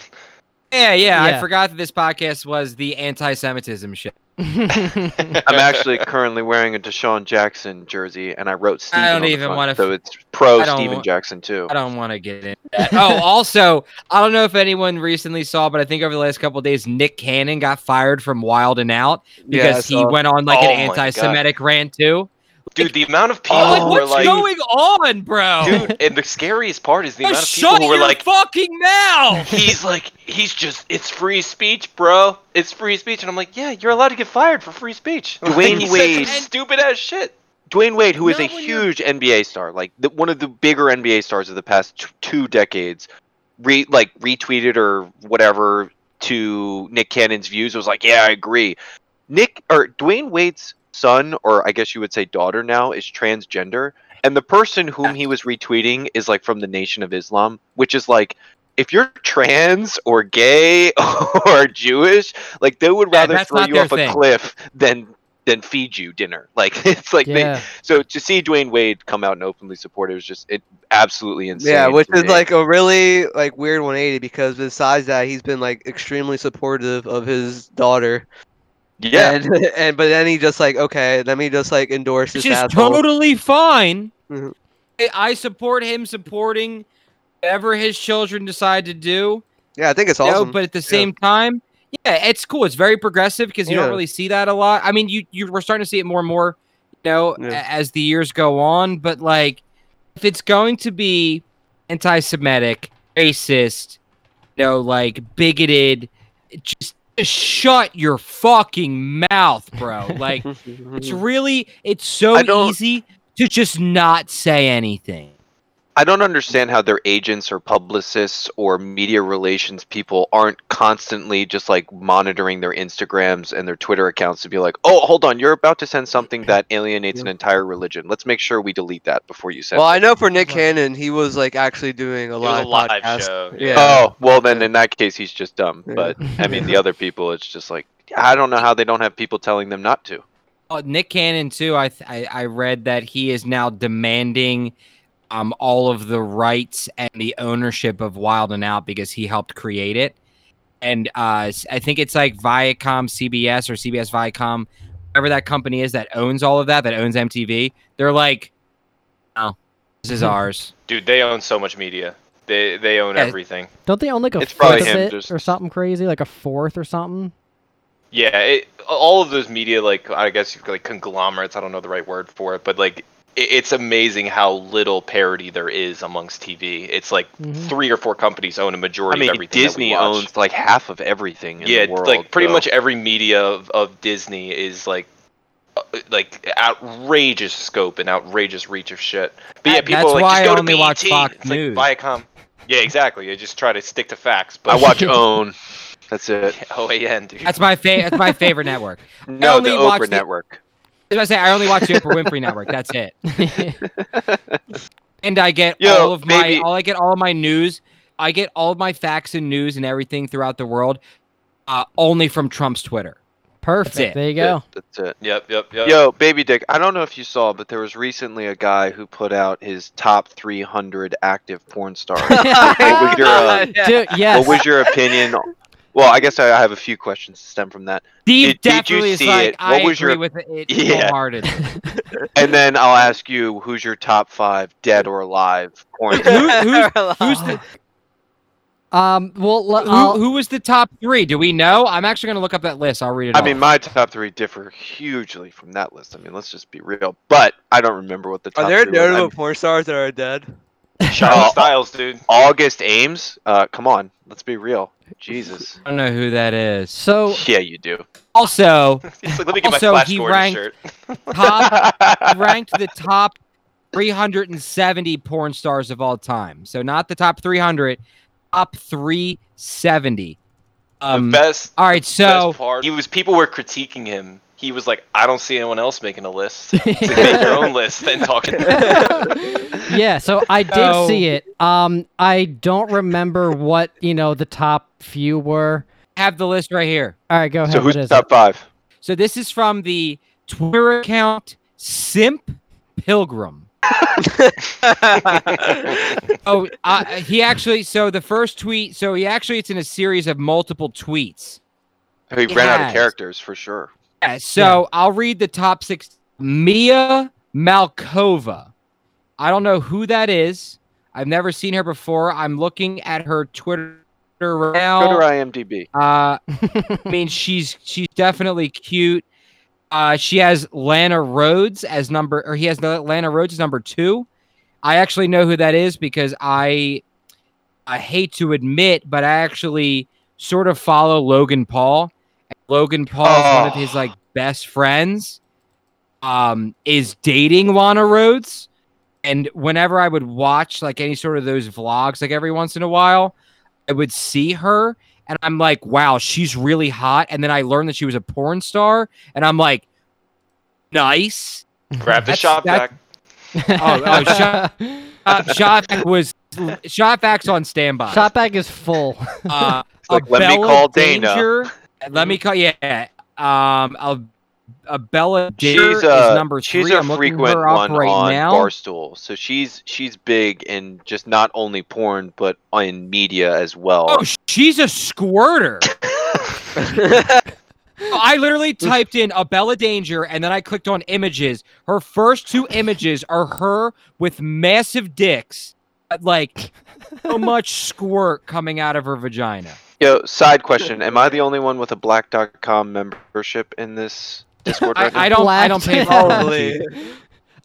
Yeah, yeah. I forgot that this podcast was the anti-Semitism shit. I'm actually currently wearing a DeSean Jackson jersey, and I wrote Steven don't on the even front, wanna so it's pro I Steven Jackson too. I don't want to get into that. Oh, also, I don't know if anyone recently saw, but I think over the last couple of days, Nick Cannon got fired from Wild 'N Out Yeah, because he went on like Oh an anti-Semitic rant too. Dude, the amount of oh, people I'm like, who what's were like, going on, bro? dude, and the scariest part is the Oh, amount of people shut who were your like, fucking now!" he's like, he's just, it's free speech, bro. It's free speech, and I'm like, yeah, you're allowed to get fired for free speech. Dwyane Like, Wade- stupid ass shit. Dwyane Wade, who is a Not when you're- huge NBA star, like the, one of the bigger NBA stars of the past t- two decades, re like retweeted or whatever to Nick Cannon's views. It Was like, yeah, I agree. Nick or Dwyane Wade's son, or I guess you would say daughter now, is transgender, and the person whom he was retweeting is like from the Nation of Islam, which is like. If you're trans or gay or Jewish, like they would rather that's throw you their off a cliff than than feed you dinner. Like it's like they, so to see Dwyane Wade come out and openly support it was just it absolutely insane. Yeah, which is me. like a really like weird 180 because besides that, he's been like extremely supportive of his daughter. Yeah, And, and but then he just like okay, let me just like endorse Which this is asshole. totally fine. Mhm. I- I support him supporting whatever his children decide to do. Yeah, I think it's you know, awesome. but at the same time, yeah, it's cool. It's very progressive because you Yeah. don't really see that a lot. I mean, you you we're starting to see it more and more, you know, Yeah. as the years go on. But like, if it's going to be anti-Semitic, racist, you know, like bigoted, just, just shut your fucking mouth, bro. Like, it's really it's so easy to just not say anything. I don't understand how their agents or publicists or media relations people aren't constantly just like monitoring their Instagrams and their Twitter accounts to be like, oh, hold on, you're about to send something that alienates an entire religion. Let's make sure we delete that before you send. It. Well, it." I know for Nick uh-huh. Cannon, he was like actually doing a live a live podcast. show. Yeah. Oh, well then in that case he's just dumb. Yeah. But I mean the other people, it's just like I don't know how they don't have people telling them not to. Oh, Nick Cannon too. I, th- I I read that he is now demanding um all of the rights and the ownership of Wild 'N Out because he helped create it. And uh, s- I think it's like Viacom CBS or CBS Viacom, whatever that company is that owns all of that, that owns MTV. They're like, "No, this is ours." Dude, they own so much media. They they own Yeah. everything. Don't they own like a It's probably fourth of him it just- or something crazy, like a fourth or something? Yeah, it, all of those media, like I guess you could, like conglomerates. I don't know the right word for it, but like it, it's amazing how little parity there is amongst TV. It's like Mhm. three or four companies own a majority mean of everything. that we Disney watch. owns like half of everything in yeah, the world. like pretty so- much every media of, of Disney is like uh, like outrageous scope and outrageous reach of shit. But yeah, people that's are like why just I go to only watch Fox it's like News. Viacom. Yeah, exactly. You just try to stick to facts. But I watch OWN. That's it. OAN, dude. That's my fa- That's my favorite network. No, only the Oprah the- Network. As I say, I only watch the Oprah Winfrey Network. That's it. and I get Yo, all of my baby. all I get all of my news. I get all of my facts and news and everything throughout the world uh, only from Trump's Twitter. Perfect. it. There you go. That's it. Yep, yep, yep. Yo, baby dick. I don't know if you saw, but there was recently a guy who put out his top 300 active porn stars. what was your uh, Dude, yes. What was your opinion? Well, I guess I I have a few questions to stem from that, Steve Did- did you definitely is see like, it? I What was agree your- with it, it Yeah. wholehearted. and then I'll ask you who's your top five dead or alive porn. Who- who's, who's the, um, well, l- who, I'll- who was the top three? Do we know? I'm actually going to look up that list. I'll read it I off. mean, my top three differ hugely from that list. I mean, let's just be real. But I don't remember what the top Are there three was. notable I'm- porn stars that are dead? Shyla Oh. Stylez, dude. August Ames. Uh, come on, let's be real. Jesus. I don't know who that is. So Yeah, you do. Also, He's like, let me get Also, my Flash he Gordon ranked- shirt. top ranked the top 370 porn stars of all time. So not the top 300, top 370. Um, the best, all right, so best part, he was people were critiquing him. He was like, I don't see anyone else making a list. It's like, make your own list, then talking. yeah, so I did So- see it. Um, I don't remember what you know the top few were. have the list right here. All right, go ahead. So who's what is top it? five? So this is from the Twitter account Simp Pilgrim. Oh, uh, he actually. So the first tweet. So he actually. It's in a series of multiple tweets. He He ran out of characters for sure. Yeah, so I'll read the top six. Mia Malkova. I don't know who that is. I've never seen her before. I'm looking at her Twitter right now. Go to IMDb. Uh, I mean, she's she's definitely cute. Uh, she has Lana Rhoades as number, or he has Lana Rhoades as number two. I actually know who that is because I, I hate to admit, but I actually sort of follow Logan Paul. And Logan Paul is one of Oh. his like best friends. Um, is dating Lana Rhoades, and whenever I would watch like any sort of those vlogs, like every once in a while, I would see her and I'm like, wow, she's really hot. And then I learned that she was a porn star, and I'm like, nice. Grab the That's- shop that- back. Oh, oh, shot, uh, Shotback was Shotback's on standby. Shotback is full. uh, like, let me Bella call Dana. Danger- Let me call. Yeah. Um. A, Bella Danger She's a is number she's three. a I'm frequent her up one right on now. Barstool. So she's she's big in just not only porn but in media as well. Oh, she's a squirter. I literally typed in Abella Danger and then I clicked on images. Her first two images are her with massive dicks, like so much squirt coming out of her vagina. Yo, side question: Am I the only one with a Blacked.com membership in this Discord right now? I, I don't. I don't pay for Probably.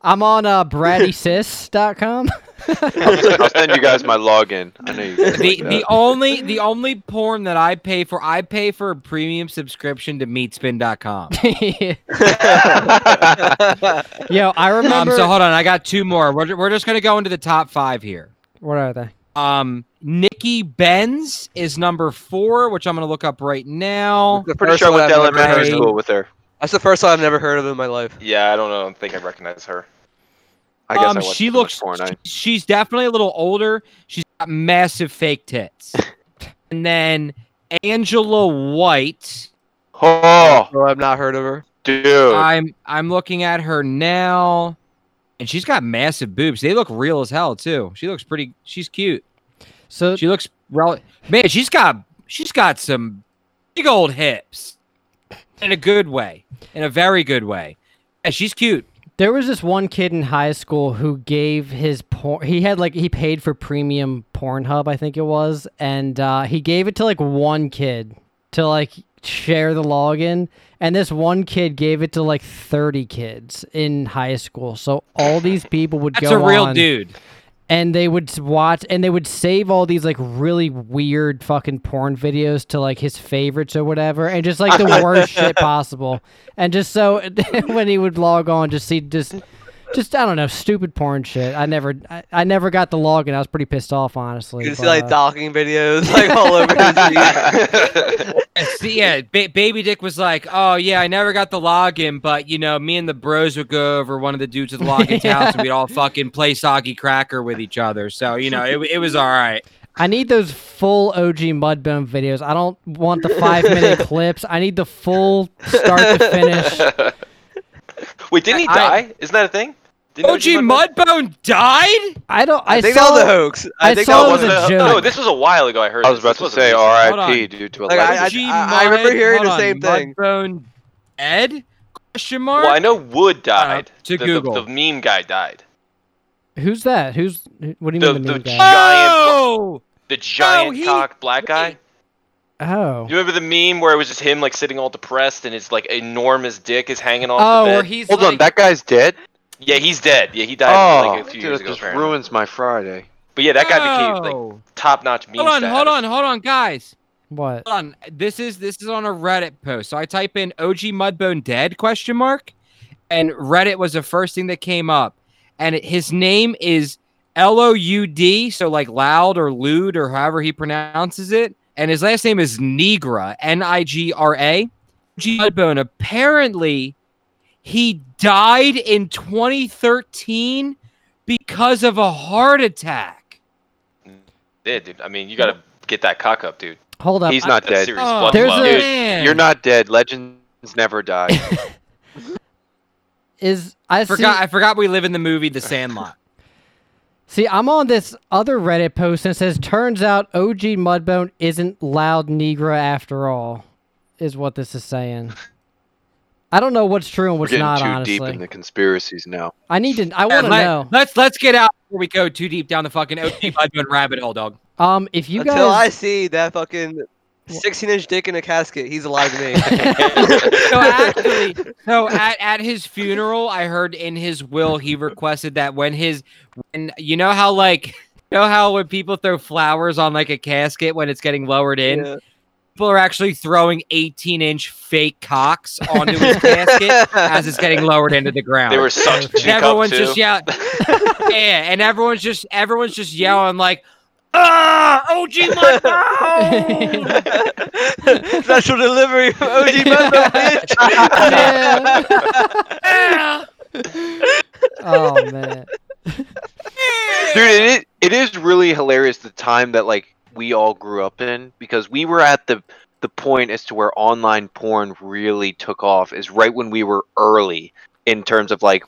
I'm on uh, brazzers.com. I'll, I'll send you guys my login. I know you guys the like the only the only porn that I pay for, I pay for a premium subscription to Meatspin.com. Yo, I Um, remember. so hold on, I got two more. We're, we're just gonna go into the top five here. what are they? Um, Nikki Benz is number four, which I'm gonna look up right now. The Pretty first sure I went to elementary heard school with her. That's the first one I've never heard of in my life. Yeah, I don't know. I don't think I recognize her. I guess um, I she looks. porn. I, she- she's definitely a little older. She's got massive fake tits. and then Angela White. oh, Oh, I've not heard of her. dude. I'm I'm looking at her now, and she's got massive boobs. They look real as hell too. She looks pretty. She's cute. So She looks rel- man. She's got she's got some big old hips, in a good way, in a very good way. And she's cute. There was this one kid in high school who gave his porn. He had like he paid for premium Pornhub, I think it was, and uh, he gave it to like one kid to like share the login, and this one kid gave it to like thirty kids in high school. So all these people would That's go That's a real on, dude. And they would watch and they would save all these like really weird fucking porn videos to like his favorites or whatever and just like the worst shit possible. And just so when he would log on just see just just i don't know stupid porn shit i never i, I never got the login i was pretty pissed off honestly You can see like uh, docking videos like all over his feed. See, yeah, ba- Baby Dick was like, "Oh yeah, I never got the login, but you know, me and the bros would go over one of the dudes with the login's Yeah. house, and we'd all fucking play soggy cracker with each other. So you know, it, it was all right. i need those full og mudbone videos i don't want the five minute clips i need the full start to finish Wait, didn't he I- die? Isn't that a thing? Didn't OG Mudbone died. i don't i, I, think saw that was a hoax. I, I think saw that it was was a a joke. No, this was a while ago. I heard. I was about This to say R.I.P. on. due to a Like, I- legacy. OG I remember hearing the same on, thing. Mudbone Ed? Question mark. Well, I know Wood uh, died. to the, Google. The, the meme guy died. who's that who's what do you The- mean the, the new guy? giant- Oh, The giant oh, he- cock black guy. oh You remember the meme where it was just him like sitting all depressed and his like enormous dick is hanging off oh, the where bed? he's Hold like, on, that guy's dead. Yeah, he's dead. Yeah, he died Oh, like a few dude, years ago. just apparently. ruins my Friday. But yeah, that guy became like top-notch meme Hold on, hold on, hold on, guys. What? Hold on. This is this is on a Reddit post. So I type in OG Mudbone dead question mark, and Reddit was the first thing that came up, and it, his name is L O U D, so like loud or lewd or however he pronounces it, and his last name is Nigra, N I G R A. OG Mudbone. Apparently, he died in 2013 because of a heart attack. Yeah, dude. I mean, you gotta get that cock up, dude. Hold up. He's not That's dead. Oh, There's flow. a- Dude, Man. You're not dead. Legends never die. is I I see, forgot. I forgot we live in the movie The Sandlot. see. I'm on this other Reddit post and it says, "Turns out OG Mudbone isn't loud Negra after all," is what this is saying. I don't know what's true and what's We're getting not. too honestly, deep in the conspiracies now. I need to. I want to Let- know. Let's let's get out before we go too deep down the fucking OG Mudbone rabbit hole, dog. Um, if you Until I see that fucking 16 inch dick in a casket, he's alive to me. So actually, so at, at his funeral, I heard in his will he requested that when his when you know how like you know how when people throw flowers on like a casket when it's getting lowered in, Yeah. People are actually throwing 18 inch fake cocks onto his casket as it's getting lowered into the ground. They were such And everyone's just yelling. yeah, and everyone's just everyone's just yelling like, "Ah, OG Mudbone!" Special delivery from OG Mudbone, bitch. Yeah. oh man, Dude, it is, it is really hilarious the time that like we all grew up in because we were at the the point as to where online porn really took off is right when we were early in terms of like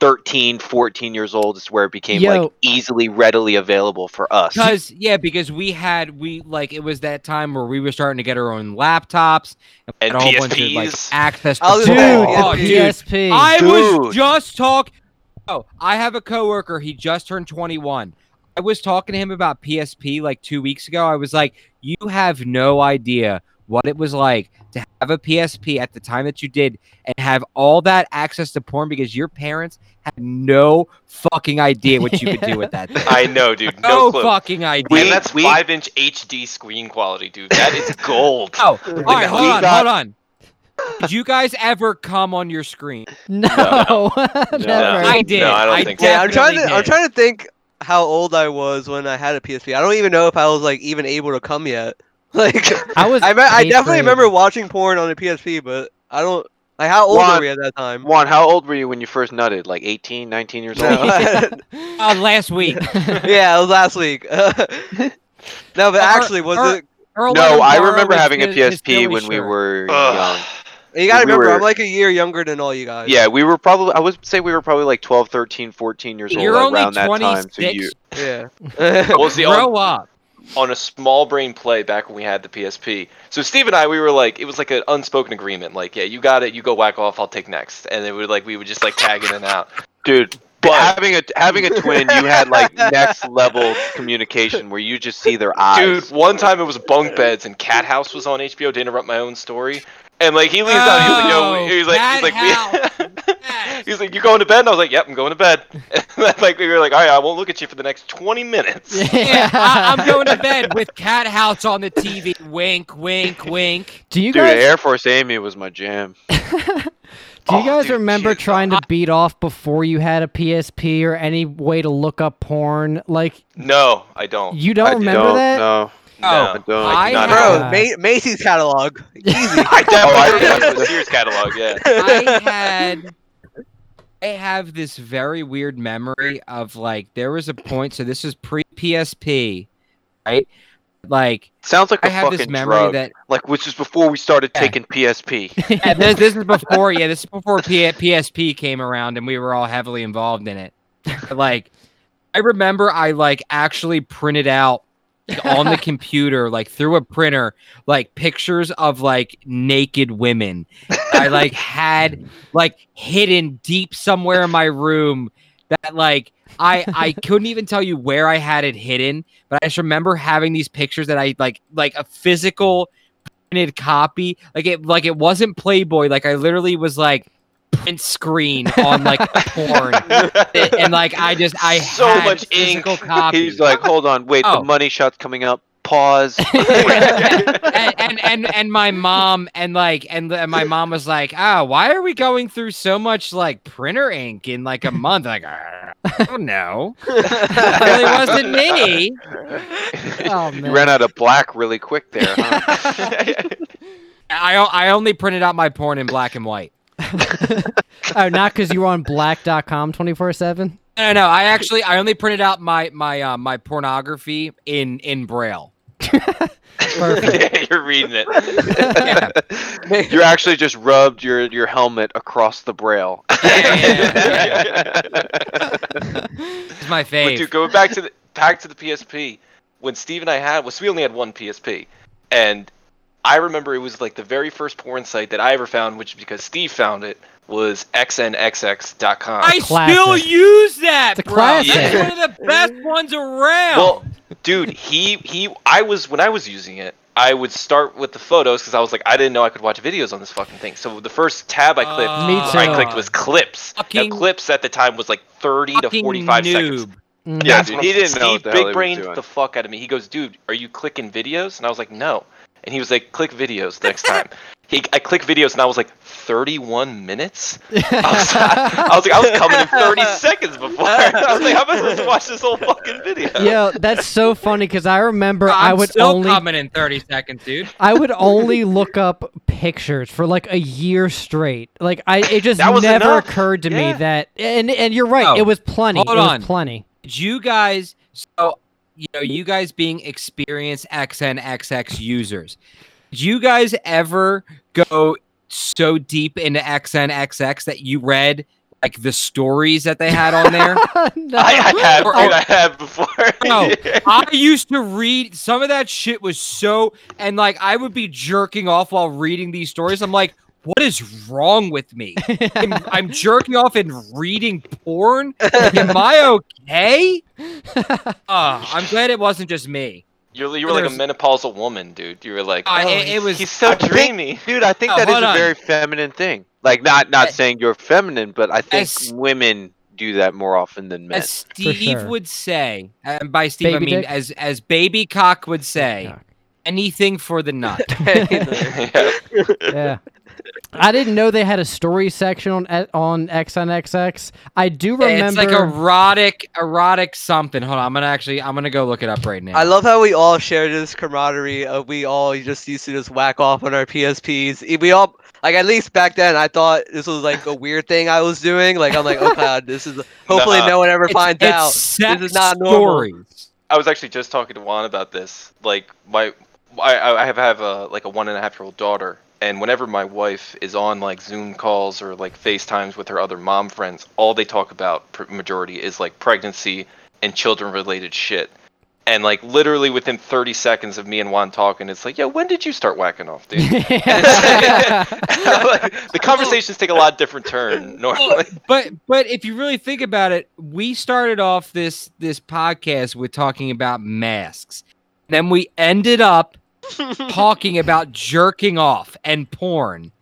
13 14 years old is where it became Yo. like easily readily available for us Because yeah, because we had we like it was that time where we were starting to get our own laptops And had a whole bunch of, like, access. I was to oh, dude, Oh, PSP. dude. PSP. I was just talking Oh, I have a coworker. He just turned 21. I was talking to him about PSP like two weeks ago. I was like, "You have no idea what it was like to have a PSP at the time that you did, and have all that access to porn because your parents had no fucking idea what you could do with that thing. I know, dude. no No clue. fucking idea. We- and that's we- five-inch HD screen quality, dude. That is gold. Oh, all right, hold on, got- hold on. Did you guys ever come on your screen? no, never. I did. No, I don't I think Yeah, I'm trying to. definitely I'm trying to think how old I was when I had a PSP. I don't even know if I was like even able to come yet. Like, I was. I me- I definitely grade. remember watching porn on a PSP, but I don't. Like, how old Juan- were we at that time? Juan, how old were you when you first nutted? Like 18, 19 years old? No. Uh, last week. yeah, it was last week. no, but Or- actually, was or- it? Earl No, I remember his- having a his- his PSP Philly when we shirt. were young. Ugh. You gotta we remember, were- I'm like a year younger than all you guys. Yeah, we were probably, I would say we were probably like 12, 13, 14 years old You're only around that time. So 26. you, Yeah. Well, see, on, Grow up. on a small brain play back when we had the PSP. So Steve and I, we were like, it was like an unspoken agreement. Like, yeah, you got it, you go whack off, I'll take next. And it would like we would just like tag in and out. dude, But- having a having a twin, you had like next level communication where you just see their eyes. Dude, one time it was bunk beds and Cat House was on HBO to interrupt my own story. And like he leans out, he was like, Oh, "Yo," he was like, he's House. like, he's like, "You going to bed?" And I was like, "Yep, I'm going to bed." And like we were like, "All right, I won't look at you for the next 20 minutes." Yeah, I, I'm going to bed with Cat House on the TV. Wink, wink, wink. Do you Dude, guys? Air Force Amy was my jam. Do you Oh, guys dude, remember shit. trying to beat off before you had a PSP or any way to look up porn? Like No, I don't. you don't I remember don't, that? No. No. Oh, I don't. I not have- Bro, God. Macy's catalog. Easy. I definitely Oh, remember remember the Sears catalog. Yeah. I had I have this very weird memory of like there was a point so this is pre PSP, right? Like Sounds like a I have fucking this memory drug. that like, which is before we started Yeah. taking PSP. yeah, this, this is before yeah, this is before P- PSP came around and we were all heavily involved in it. Like I remember I like actually printed out like, on the computer like through a printer like pictures of like naked women I like had like hidden deep somewhere in my room that like I I couldn't even tell you where I had it hidden, but I just remember having these pictures that I like like a physical printed copy. Like it like it wasn't Playboy. Like I literally was like print screen on like porn, and like I just I so had much ink. physical copies. He's like, hold on, wait, Oh. the money shot's coming up. Pause. and, and and and my mom and like and, and my mom was like, "Ah, why are we going through so much like printer ink in like a month?" Like, "Ah, I don't. It really wasn't me. Oh man. you ran out of black really quick there, huh? I I only printed out my porn in black and white. oh, not because you were on blacked.com 24 7? No, no, I actually I only printed out my my uh, my pornography in in braille. Yeah, You're reading it. Yeah. You actually just rubbed your your helmet across the braille. Yeah, It's my But fave. dude, going back to the back to the PSP, when Steve and I had was we only had one PSP, and I remember it was like the very first porn site that I ever found, which because Steve found it was xnxx.com. I classic. still use that, It's a bro. classic. It's one of the best ones around. Well, dude, he he I was when I was using it, I would start with the photos because I was like I didn't know I could watch videos on this fucking thing. So the first tab I clicked, Uh, Me I clicked was clips. Now, Fucking- clips at the time was like 30 to 45 noob. seconds. Mhm. Yeah, dude, he didn't know Steve he big was brained the fuck out of me. He goes, "Dude, are you clicking videos?" And I was like, "No." And he was like, "Click videos next time." he, I click videos, and I was like, "31 minutes." I was, I was like, I was coming in 30 seconds before. I was like, "How am I supposed to watch this whole fucking video?" Yo, that's so funny because I remember I I'm would still only coming in 30 seconds, dude. I would only look up pictures for like a year straight. Like I, it just never enough. occurred to me that. And and you're right, Oh, it was plenty. hold it was plenty. Did you guys so you know you guys being experienced XNXX users did you guys ever go so deep into XNXX that you read like the stories that they had on there no. I, I have, Or- dude, I have before. No, I used to read some of that shit was so and like I would be jerking off while reading these stories. I'm like, what is wrong with me? I'm, I'm jerking off and reading porn. Like, am I okay? Uh, I'm glad it wasn't just me. You're, you were like a menopausal woman, dude. You were like, Uh, oh, it- it was- he's so I think- dreamy. Dude, I think Oh, that is hold a on. very feminine thing. Like, not not Uh, saying you're feminine, but I think As- women do that more often than men. As Steve sure. would say, and by Steve I mean dick? as as Baby Cock would say, anything for the nut. Yeah. yeah. I didn't know they had a story section on on XNXX. I do remember. It's like erotic, erotic something. Hold on, I'm gonna actually, I'm gonna go look it up right now. I love how we all share this camaraderie of we all just used to just whack off on our PSPs. We all like at least back then I thought this was like a weird thing I was doing. Like I'm like, oh god, this is hopefully Nah. no one ever It's- finds it's out. sex This is not normal. stories. I was actually just talking to Juan about this. Like my, I, I have have a like a one and a half year old daughter, and whenever my wife is on like Zoom calls or like FaceTimes with her other mom friends, all they talk about pr- majority is like pregnancy and children related shit. And like literally within 30 seconds of me and Juan talking, it's like, yo, when did you start whacking off, dude? Like, the conversations take a lot different turn normally. But but if you really think about it, we started off this this podcast with talking about masks. Then we ended up talking about jerking off and porn.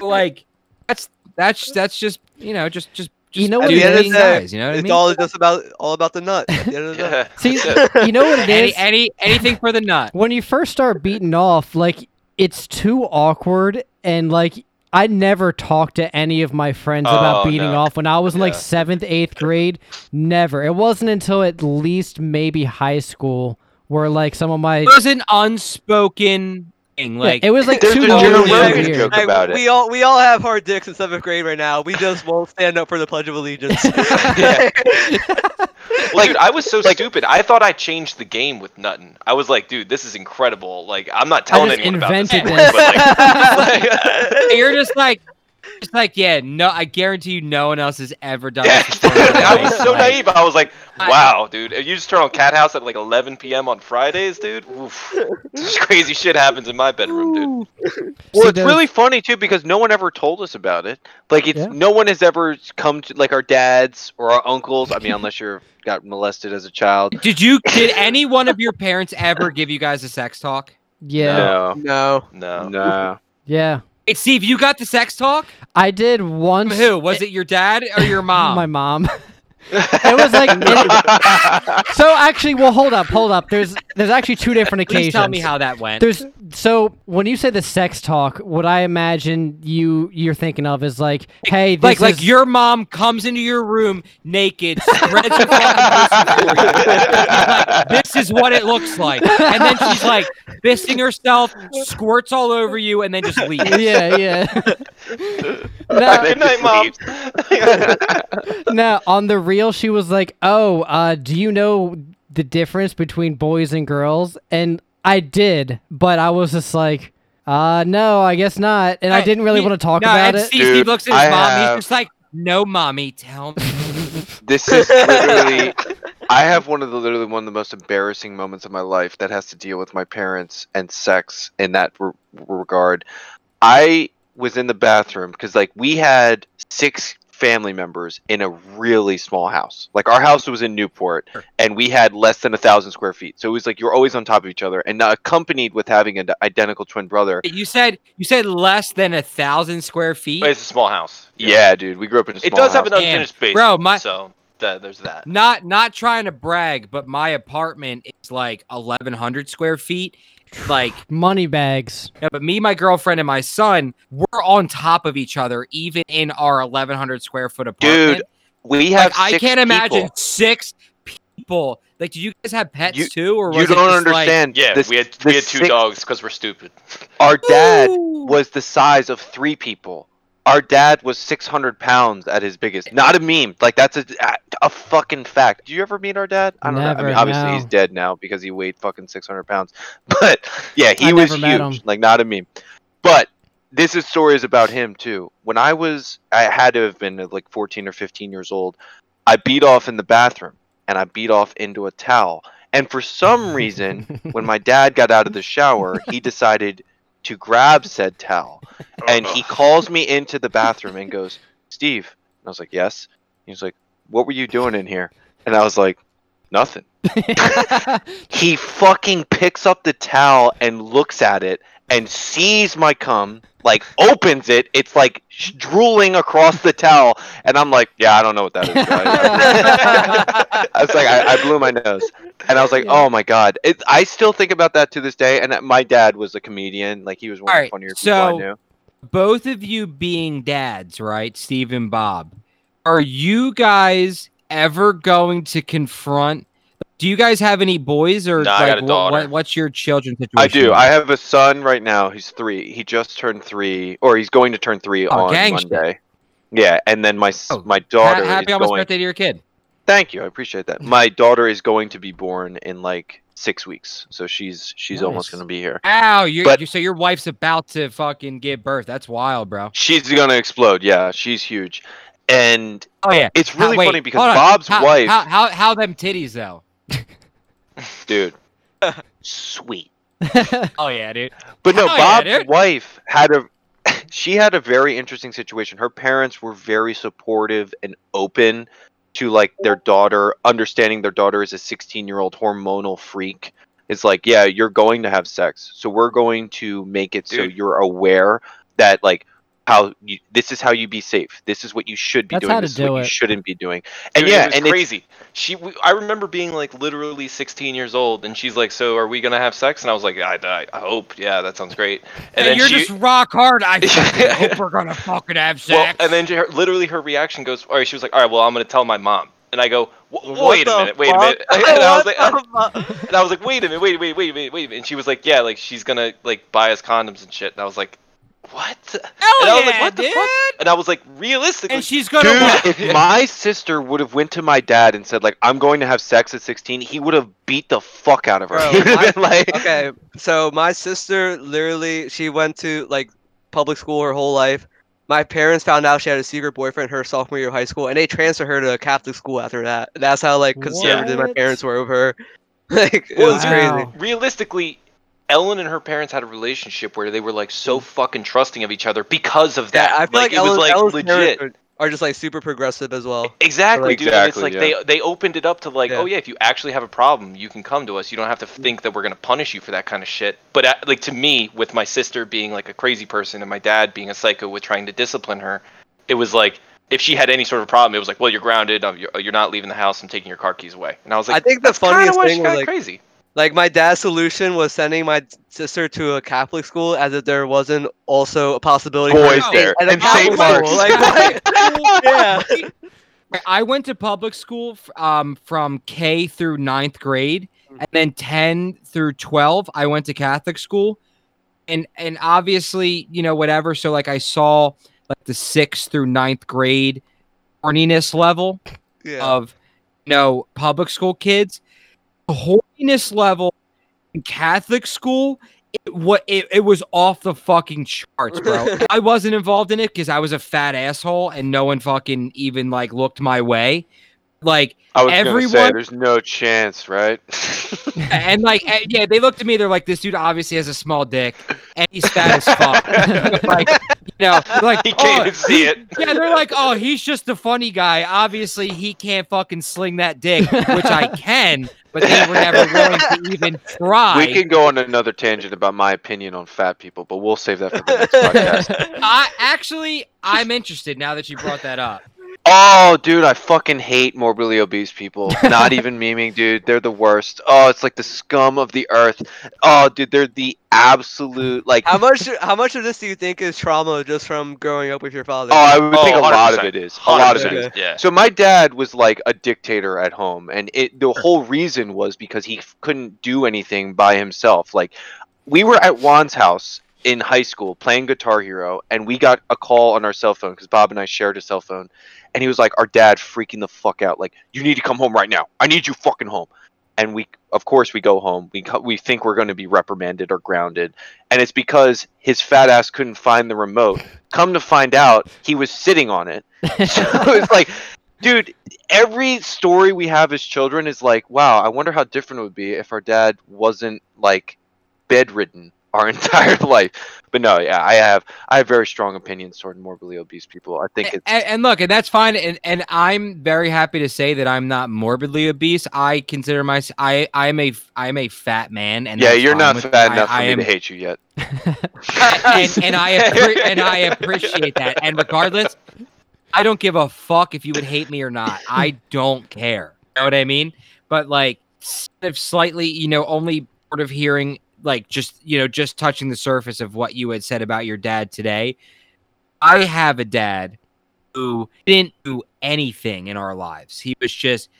Like that's that's that's just you know just just, just You know what it is? guys, you know what I it's mean? all just about all about the nut. The the See, you know what it any, any anything for the nut. when you first start beating off, like it's too awkward and like I never talked to any of my friends oh, about Oh, beating no. off when I was in like seventh, eighth grade. Never. It wasn't until at least maybe high school where like some of my It was an unspoken thing. Yeah, Like it was like There's too a long Joe and Rogan weird. joke Hey, about it. we all we all have hard dicks in seventh grade right now. We just won't stand up for the Pledge of Allegiance. Yeah. Well, I was so like- stupid. I thought I changed the game with Nuttin. I was like, dude, this is incredible. Like, I'm not telling just anyone about this. invented anymore, this. but, like, you're just like just like yeah, no I guarantee you no one else has ever done yeah, this before in their I was so Like, naive. I was like, I- wow, dude. If you just turn on Cat House at like 11 p.m. on Fridays, dude, oof, just crazy shit happens in my bedroom, dude. Well, See, it's there's- really funny too because no one ever told us about it. Like, it's Yeah. no one has ever come to like our dads or our uncles. I mean, unless you're got molested as a child. Did you did any one of your parents ever give you guys a sex talk? Yeah. No, no. No. no. Yeah. Wait, Steve, you got the sex talk? I did From who? Was it your dad or your mom? My mom. it was like it- so. Actually, well, hold up, hold up. There's there's actually two different Please occasions. tell me how that went. There's so when you say the sex talk, what I imagine you you're thinking of is like, hey, this like like is- your mom comes into your room naked, spreads fucking pussy for you. Like, this is what it looks like, and then she's like fisting herself, squirts all over you, and then just leaves. yeah, yeah. Good no, night, mom. no, on the real, she was like, "Oh, uh, do you know the difference between boys and girls?" And I did, but I was just like, "Uh, no, I guess not." And I Hey, didn't really he- want to talk no, about and it. Steve, Dude, Steve looks at his I mom. have- He's just like, "No, mommy, tell me." This is literally. I have one of the literally one of the most embarrassing moments of my life that has to deal with my parents and sex in that re- regard. I was in the bathroom because like we had six family members in a really small house. Like our house was in Newport, and we had less than a thousand square feet. So it was like you're always on top of each other, and uh, accompanied with having an identical twin brother. You said you said less than a thousand square feet. But it's a small house. Yeah, dude, we grew up in a small It does have house. an unfinished basement. Bro, my- so that, there's that. Not not trying to brag, but my apartment is like eleven hundred square feet. Like, Money bags. yeah, but me, my girlfriend, and my son, we're on top of each other, even in our eleven hundred square foot apartment. Dude, we have. like, I can't imagine six people. Like, did you guys have pets You- too, or You don't just, like- understand. Yeah, this- we had we had two six- dogs because we're stupid. Our dad Ooh. was the size of three people. Our dad was 600 pounds at his biggest. Not a meme. Like that's a a fucking fact. Do you ever meet our dad? I don't know. I mean, obviously no. he's dead now because he weighed fucking 600 pounds. But yeah, he I was huge. Like not a meme. But this is stories about him too. When I was, I had to have been uh, like 14 or 15 years old. I beat off in the bathroom and I beat off into a towel. And for some reason, when my dad got out of the shower, he decided to grab said towel. And he uh-huh. calls me into the bathroom and goes, Steve. And I was like, Yes. He was like, What were you doing in here? And I was like, Nothing. He fucking picks up the towel and looks at it and sees my cum, like opens it. It's like sh- drooling across the towel. And I'm like, Yeah, I don't know what that is. I, I was like, I, I blew my nose. And I was like, Yeah. oh my god! It, I still think about that to this day. And my dad was a comedian; like he was one of Alright, the funnier people I so- knew. both of you being dads, right? Steve and Bob. Are you guys ever going to confront? Do you guys have any boys or No, I like, got a what- what's your children's situation? I do. I have a son right now. He's three. He just turned three, or he's going to turn three Oh, on gang shit. Monday. Yeah, and then my Oh, my Ha- daughter happy is almost going. birthday to your kid. Thank you, I appreciate that. My daughter is going to be born in like six weeks, so she's she's almost going to be here. Ow, you're, But- you so your wife's about to fucking give birth. That's wild, bro. She's going to explode. Yeah, she's huge, and Oh yeah. it's How- really wait, funny because. Bob's how, wife, How, how how them titties though? dude, sweet. Oh yeah, dude. But no, Hell yeah, Bob's dude. wife had a she had a very interesting situation. Her parents were very supportive and open to like their daughter, understanding their daughter is a 16-year-old hormonal freak. It's like, yeah, you're going to have sex. So we're going to make it so you're aware that like how you, this is how you be safe. This is what you should be That's doing. how to this is what it. you shouldn't be doing. And Dude, yeah, it was and it's- crazy. She, we, I remember being like literally 16 years old, and she's like, "So are we gonna have sex?" And I was like, "I, I, I hope, yeah, that sounds great." And And then you're she, just rock hard. I hope we're gonna fucking have well, sex. and then her, literally her reaction goes, "All right," she was like, "All right, well, I'm gonna tell my mom." And I go, "Wait a the minute, wait a minute," and I was like, What the fuck? and I was like, "Wait a minute, wait, wait, wait a minute, wait a minute," and she was like, "Yeah, like she's gonna like buy us condoms and shit," and I was like, "What?" Hell and I was yeah, like, "What the dude. fuck?" And I was like, "Realistically." And she's gonna. Dude, if my sister would have went to my dad and said like I'm going to have sex at 16, he would have beat the fuck out of her. Bro, He would have I- been like, okay, so my sister literally she went to like public school her whole life. My parents found out she had a secret boyfriend her sophomore year of high school, and they transferred her to a Catholic school after that. That's how like conservative my parents were of her. Like it Well, was crazy. realistically, Ellen and her parents had a relationship where they were like so fucking trusting of each other because of that. Yeah, I feel like, it was Ella's- like Ella's legit. parents Are, are just like super progressive as well. Exactly, Like- dude. and it's like yeah. they they opened it up to like, Yeah. oh yeah, if you actually have a problem, you can come to us. You don't have to think that we're gonna punish you for that kind of shit. But uh, like to me, with my sister being like a crazy person and my dad being a psycho with trying to discipline her, it was like if she had any sort of problem, it was like, well, you're grounded. um, You're, you're not leaving the house. I'm taking your car keys away. And I was like, I think the that's kinda funniest thing was like, crazy. Like my dad's solution was sending my sister to a Catholic school, as if there wasn't also a possibility for Boys her there. at a And Catholic St. Mark's. school. Like, what? yeah. I went to public school um, from K through ninth grade, and then 10 through 12, I went to Catholic school. And and obviously, you know, whatever. So like I saw like the sixth through ninth grade horniness level Yeah. of you know public school kids. The horniness level in Catholic school, it, what it, it was off the fucking charts, bro. I wasn't involved in it because I was a fat asshole and no one fucking even like looked my way. Like I was gonna say, there's no chance, right? and like and, yeah, they looked at me. They're like, "This dude obviously has a small dick, and he's fat as fuck." like, you know, like He can't "Oh, even see it. Yeah, they're like, "Oh, he's just a funny guy. Obviously, he can't fucking sling that dick, which I can." But they were never willing to even try. we can go on another tangent about my opinion on fat people, but we'll save that for the next podcast. I actually, I'm interested now that you brought that up. Oh, dude, I fucking hate morbidly obese people. Not even memeing, dude. They're the worst. Oh, it's like the scum of the earth. Oh, dude, they're the absolute like. How much? How much of this do you think is trauma just from growing up with your father? Oh, I would think a Oh, lot of it is. A lot of it 100%. is. Yeah. So my dad was like a dictator at home, and it the whole reason was because he f- couldn't do anything by himself. Like we were at Juan's house in high school playing Guitar Hero, and we got a call on our cell phone because Bob and I shared a cell phone, and he was like, "Our dad freaking the fuck out! Like you need to come home right now. I need you fucking home." And we, of course, we go home. We we think we're going to be reprimanded or grounded, and it's because his fat ass couldn't find the remote. Come to find out, he was sitting on it. So it's like, dude, every story we have as children is like, wow, I wonder how different it would be if our dad wasn't like bedridden our entire life. But no, yeah, I have I have very strong opinions toward morbidly obese people. I think it's and, and look, and that's fine. And, and I'm very happy to say that I'm not morbidly obese. I consider myself I I'm a I'm a fat man, and yeah, you're not fat I- enough for I me am- to hate you yet. and, and I appre- and I appreciate that. And regardless, I don't give a fuck if you would hate me or not. I don't care. You know what I mean? But like, if slightly, you know, only sort of hearing like just you know just touching the surface of what you had said about your dad today. I have a dad who didn't do anything in our lives. He was just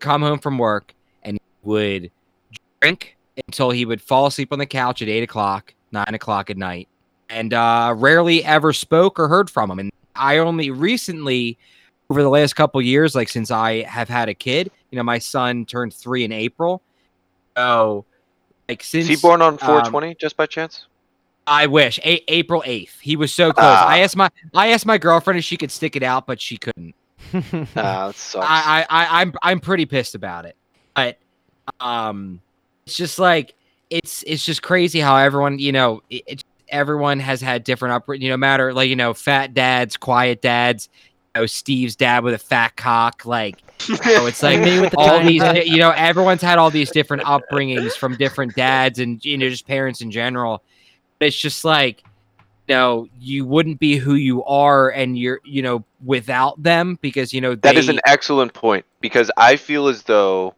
come home from work and would drink until he would fall asleep on the couch at eight o'clock, nine o'clock at night, and uh, rarely ever spoke or heard from him. And I only recently, over the last couple years, like since I have had a kid, you know, my son turned three in April. So, like since Is he born on um, 420 just by chance? I wish a- April eighth. He was so close. Ah. I asked my I asked my girlfriend if she could stick it out, but she couldn't. That sucks. I, I, I I'm I'm pretty pissed about it. But um it's just like it's it's just crazy how everyone, you know, it, it, everyone has had different up you know, matter like, you know, fat dads, quiet dads, you know, Steve's dad with a fat cock, like you know, it's like Me with the all these dick. you know, everyone's had all these different upbringings from different dads and you know, just parents in general. It's just like you know, you wouldn't be who you are and you're, you know, without them because, you know, That is an excellent point because I feel as though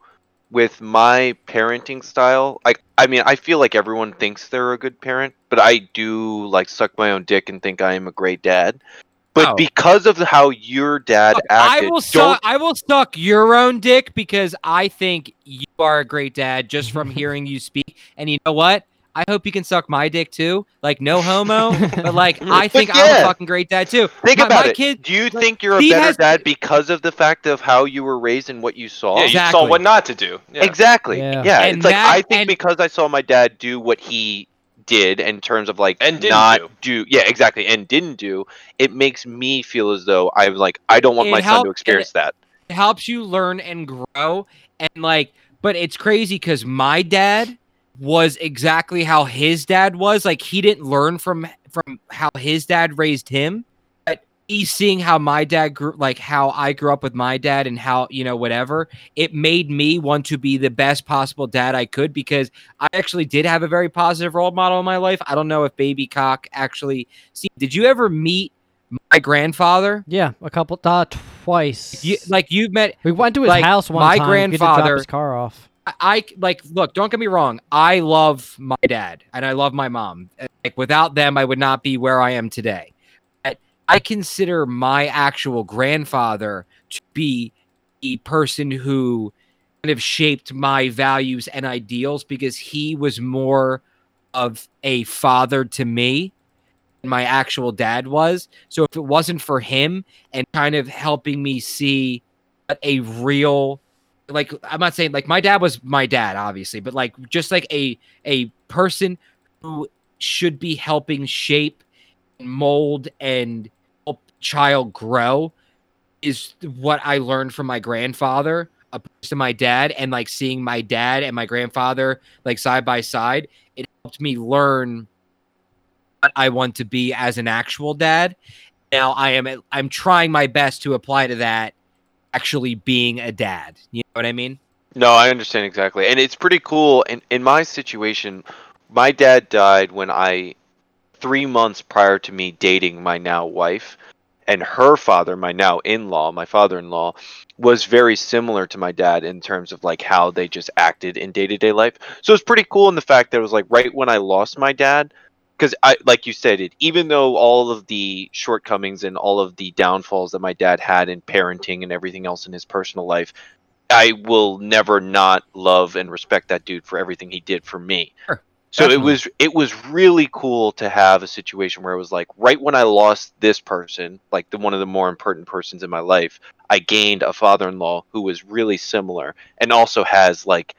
with my parenting style, like I mean, I feel like everyone thinks they're a good parent, but I do like suck my own dick and think I am a great dad. But Oh. because of how your dad Look, I acted, will suck. I will suck your own dick because I think you are a great dad just from hearing you speak. And you know what? I hope you can suck my dick too. Like no homo, but like I think I'm a fucking great dad too. think my, about my it. Kid, do you like, think you're a better has- dad because of the fact of how you were raised and what you saw? Yeah, you Exactly. saw what not to do. Yeah. Exactly. Yeah. Yeah. And it's like I think and- because I saw my dad do what he did in terms of like And didn't not do. yeah exactly and didn't do it makes me feel as though I'm like I don't want It my son to experience that. it helps you learn and grow and like but it's crazy because my dad was exactly how his dad was like he didn't learn from from how his dad raised him but me seeing how my dad grew, like how I grew up with my dad and how, you know, whatever, it made me want to be the best possible dad I could because I actually did have a very positive role model in my life. I don't know if Baby Cock actually see. Did you ever meet my grandfather? Yeah, a couple, uh, twice. You, like you've met we went to his like, house one my time. We had to drop grandfather- his car off. I like look, don't get me wrong. I love my dad and I love my mom. Like without them, I would not be where I am today. I consider my actual grandfather to be a person who kind of shaped my values and ideals because he was more of a father to me than my actual dad was. So if it wasn't for him and kind of helping me see a real like I'm not saying like my dad was my dad obviously, but like just like a a person who should be helping shape, mold and help child grow is what I learned from my grandfather opposed to my dad and like seeing my dad and my grandfather like side by side, it helped me learn what I want to be as an actual dad. Now I am I'm trying my best to apply to that actually being a dad. You know what I mean? No, I understand exactly, and it's pretty cool. In in my situation, my dad died when I three months prior to me dating my now wife, and her father, my now in-law, my father-in-law, was very similar to my dad in terms of like how they just acted in day-to-day life. So it's pretty cool in the fact that it was like right when I lost my dad, because I like you said it, even though all of the shortcomings and all of the downfalls that my dad had in parenting and everything else in his personal life I will never not love and respect that dude for everything he did for me. Sure, so it was it was really cool to have a situation where it was like right when I lost this person, like the one of the more important persons in my life, I gained a father-in-law who was really similar and also has like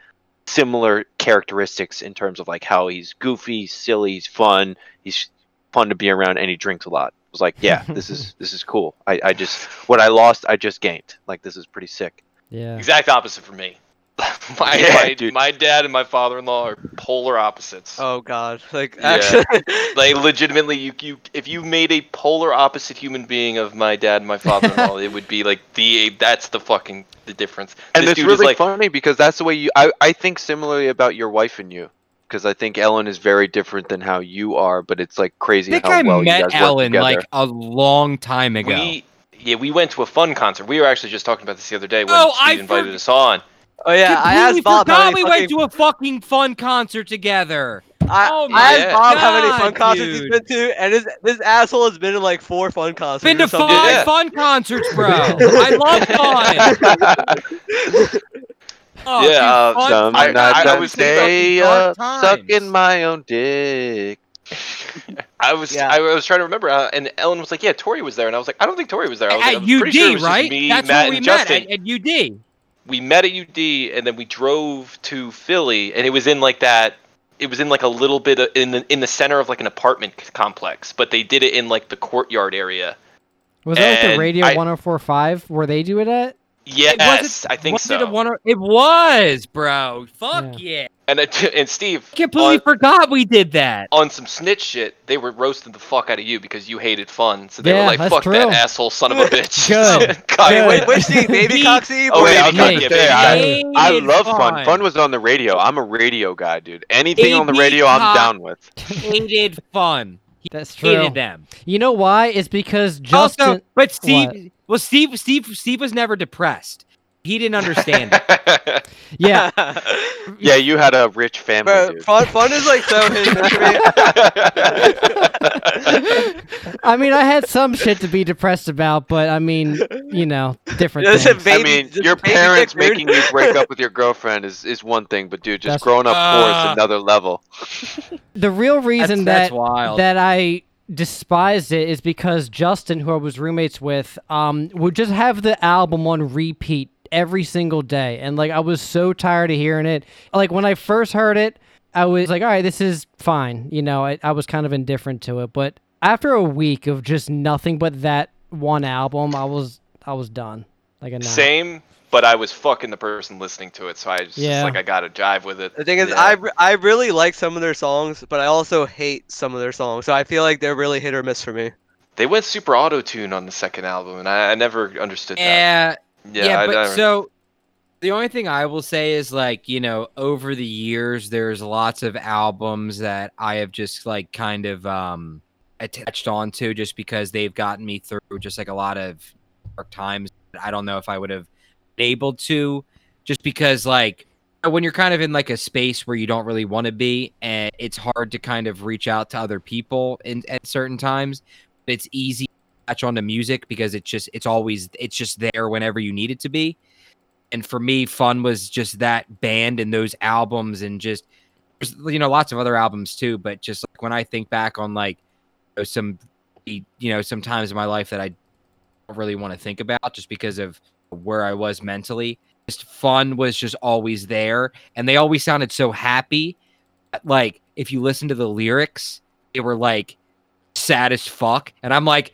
similar characteristics in terms of like how he's goofy, silly, he's fun, he's fun to be around and he drinks a lot. It was like, yeah, this is this is cool. I, I just what I lost I just gained. Like this is pretty sick. Yeah. Exact opposite for me. my, Yeah, my, dude. my dad and my father-in-law are polar opposites. Oh God, like Yeah. actually, Like legitimately, you you if you made a polar opposite human being of my dad and my father-in-law, it would be like the that's the fucking the difference. And this it's dude is really like funny because that's the way you. I, I think similarly about your wife and you, because I think Ellen is very different than how you are. But it's like I crazy think how I well you met guys work Ellen together. like a long time ago. we yeah we went to a fun concert. We were actually just talking about this the other day when Oh, Steve I invited forg- us on. Oh yeah, I asked Bob how forgot many we fucking, went to a fucking fun concert together. I, Oh I my asked Bob how many God, fun concerts he's been to, and this this asshole has been to like four fun concerts. Been to five Yeah. fun concerts, bro. I love fun. Oh, Yeah, Uh, fun- some fun nights I- I I was thinking about stay the sucking my own dick. I was Yeah. I was trying to remember, uh, and Ellen was like, "Yeah, Tori was there," and I was like, "I don't think Tori was there." I was, like, I at was pretty sure it was just right? Me, That's Matt, where we and met Justin. at, at UD. we met at UD and then we drove to Philly and it was in like that it was in like a little bit of, in the in the center of like an apartment complex but they did it in like the courtyard area. Was that like the Radio I- 1045 where they do it at? Yes, was it, I think was so. It, a one, it was, bro. Fuck yeah. and uh, it, and Steve I completely on, forgot we did that. on some snitch shit, they were roasting the fuck out of you because you hated fun. So they Yeah, were like, that's "Fuck that asshole son of a bitch." Good. God, Wait, which Steve? Baby He- cock Steve? Oh, or yeah, Baby I'll Cock? give Nate. it- I, I love fun. fun. Fun was on the radio. I'm a radio guy, dude. Anything on the AB radio, I'm down with. hated fun. He That's true. hated them. You know why? It's because Justin. also, but Steve, What? well, Steve, Steve, Steve was never depressed. He didn't understand. it. yeah, yeah, you had a rich family, Bro, fun, fun is like so hit and miss for me. I mean, I had some shit to be depressed about, but I mean, you know, different Listen, things. I mean, your parents making you break up with your girlfriend is, is one thing, but dude, just That's- growing up poor Uh, is another level. The real reason that's that wild. that I despised it is because Justin, who I was roommates with, um, would just have the album on repeat every single day, and like I was so tired of hearing it. Like when I first heard it, I was like, "All right, this is fine," you know. I, I was kind of indifferent to it, but after a week of just nothing but that one album, I was I was done. Like a knot. Same, but I was fucking the person listening to it, so I just Yeah. like I gotta jive with it. The thing is, Yeah. I, re- I really like some of their songs, but I also hate some of their songs. So I feel like they're really hit or miss for me. they went super auto tune on the second album, and I, I never understood that. Yeah, yeah, I- but so the only thing I will say is like you know over the years there's lots of albums that I have just like kind of um attached onto just because they've gotten me through just like a lot of dark times. I don't know if I would have been able to just because like when you're kind of in like a space where you don't really want to be and it's hard to kind of reach out to other people in at certain times it's easy latch onto music because it's just it's always it's just there whenever you need it to be. And for me fun was just that band and those albums and just you know lots of other albums too but just like when i think back on like you know, some you know some times in my life that i don't really want to think about just because of where i was mentally just fun was just always there. And they always sounded so happy. Like if you listen to the lyrics they were like sad as fuck. And i'm like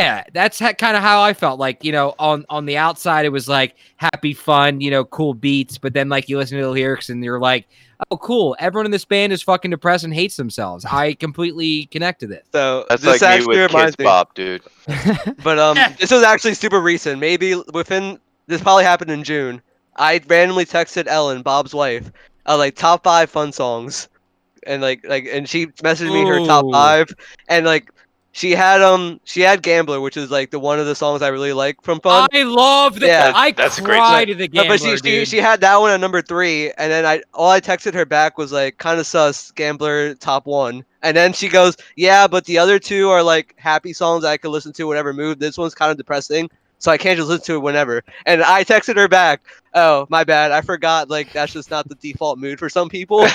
yeah that's ha- kind of how i felt like you know on on the outside it was like happy fun you know cool beats but then like you listen to the lyrics and you're like oh cool everyone in this band is fucking depressed and hates themselves i completely connect to this So That's this like me with reminds Kids me. Bop, dude. But um, this was actually super recent. Maybe within this probably happened in June. I randomly texted Ellen, Bob's wife, uh, like top five fun songs, and like like and she messaged me her top five, and like she had um she had Gambler, which is like the one of the songs I really like from Fun. i love that Yeah, i that's a great cried song. to the No, game but she, she she had that one at number three, and then I all I texted her back was like kind of sus gambler top one, and then she goes, yeah, but the other two are like happy songs I could listen to whenever mood. This one's kind of depressing, so I can't just listen to it whenever. And I texted her back, oh my bad, I forgot like that's just not the default mood for some people. Being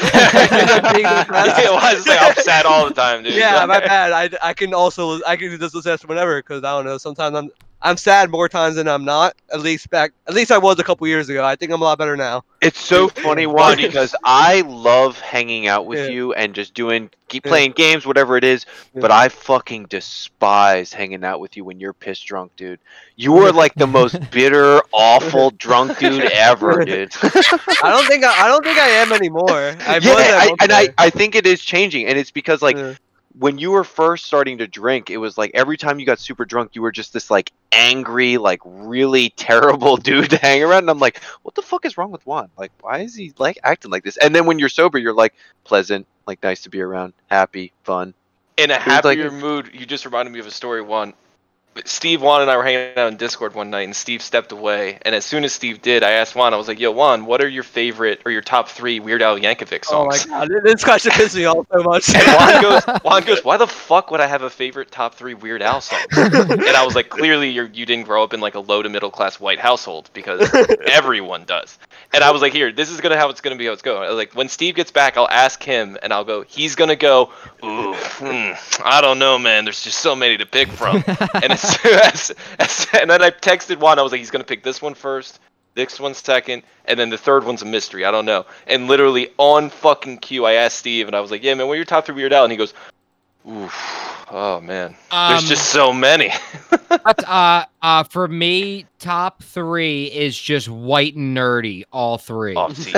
depressed. yeah, well, it's like I'm sad all the time, dude. yeah, my bad. I, I can also I can just listen to whenever because I don't know. Sometimes I'm I'm sad more times than I'm not. At least back at least I was a couple years ago. I think I'm a lot better now. It's so funny, Juan, because I love hanging out with Yeah. you and just doing, keep Yeah. playing games, whatever it is. Yeah. But I fucking despise hanging out with you when you're pissed drunk, dude. You are like the most bitter, awful drunk dude ever, dude. I don't think I, I don't think I am anymore. I was yeah, at I, and I. I think it is changing, and it's because like Yeah. when you were first starting to drink, it was like every time you got super drunk, you were just this like angry, like really terrible dude to hang around. And I'm like, what the fuck is wrong with Juan? Like, why is he like acting like this? And then when you're sober, you're like pleasant, like nice to be around, happy, fun. In a It was like- happier mood, you just reminded me of a story. One, Steve, Juan, and I were hanging out in Discord one night, and Steve stepped away. And as soon as Steve did, I asked Juan. I was like, "Yo, Juan, what are your favorite or your top three Weird Al Yankovic songs?" Oh my god, this question pissed me off so much. and Juan goes, Juan goes, "Why the fuck would I have a favorite top three Weird Al songs?" and I was like, "Clearly, you're, you didn't grow up in like a low to middle class white household because everyone does." And I was like, "Here, this is gonna how it's gonna be. How it's going." I was like, when Steve gets back, I'll ask him, and I'll go. He's gonna go. Ooh, hmm, I don't know, man. There's just so many to pick from. and as as, as and then I texted Juan. I was like, he's gonna pick this one first. This one second, and then the third one's a mystery. I don't know. And literally on fucking cue, I asked Steve, and I was like, "Yeah, man, what are your top three Weird Al?" And he goes, "Oof, oh man, there's Um, just so many." But, uh, uh, for me, top three is just white and nerdy. All three. Oh, see,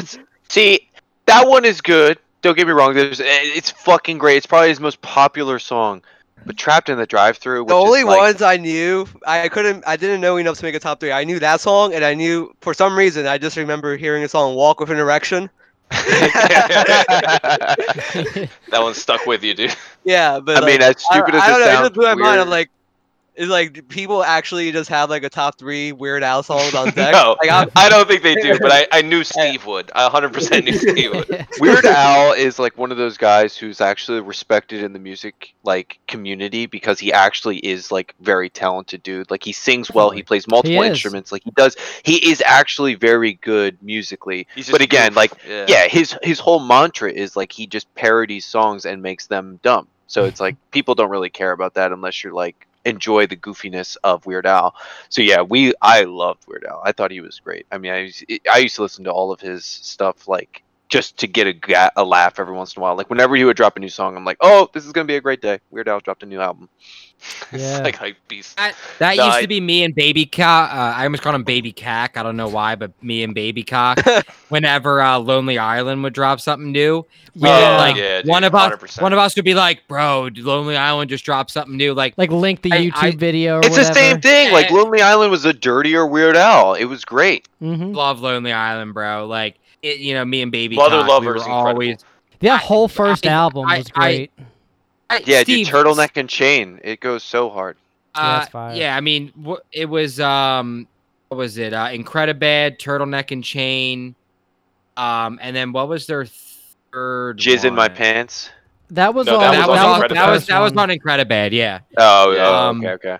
see, that one is good. Don't get me wrong. There's, eh, it's fucking great. It's probably his most popular song. But trapped in the drive-through. The which is only like, ones I knew, I couldn't, I didn't know enough to make a top three. I knew that song, and I knew for some reason I just remember hearing a song "Walk with an Erection." that one stuck with you, dude. Yeah, but I mean, like, as stupid I, as I it don't know. It sounds, just blew my mind. I'm like, it's like people actually just have like a top three Weird Al songs on deck. No, like, I'm, I don't think they do, but I, I knew Steve would. I 100% knew Steve would. Weird Al is like one of those guys who's actually respected in the music like community because he actually is like very talented dude. Like he sings well, he plays multiple is. instruments. Like he does, he is actually very good musically. But again, goof. like yeah. yeah, his his whole mantra is like he just parodies songs and makes them dumb. So it's like people don't really care about that unless you're like enjoy the goofiness of Weird Al. So yeah, we I loved Weird Al. I thought he was great. I mean, I I used to listen to all of his stuff like just to get a, ga- a laugh every once in a while. Like whenever he would drop a new song, I'm like, oh, this is gonna be a great day. Weird Al dropped a new album. Yeah. It's like hype beast. That, that No, used I- to be me and Baby Cock. Uh, I almost called him Baby Cack. I don't know why, but me and Baby Cock. whenever uh, Lonely Island would drop something new, we Yeah. would, like Yeah, dude, one of us, 100%. one of us would be like, "Bro, Lonely Island just dropped something new." Like, Like link the I- YouTube I- video or It's whatever. the same thing. Like. Lonely Island was a dirtier Weird Al. It was great. hmm love Lonely Island, bro. Like, it, you know, me and Baby Mother Cock, Lover we were always. That whole first I- album I- was great. I- Yeah, Steve, dude, turtleneck and chain. It goes so hard. Yeah, Uh, that's fire. yeah, I mean, wh- it was um, what was it? Uh, Incredibad, Turtleneck and Chain, um, and then what was their third? Jizz in my pants. that was No, all. that That, was was on on, that was first that was on Incredibad. Yeah, Oh, Yeah. oh, Um, okay, okay.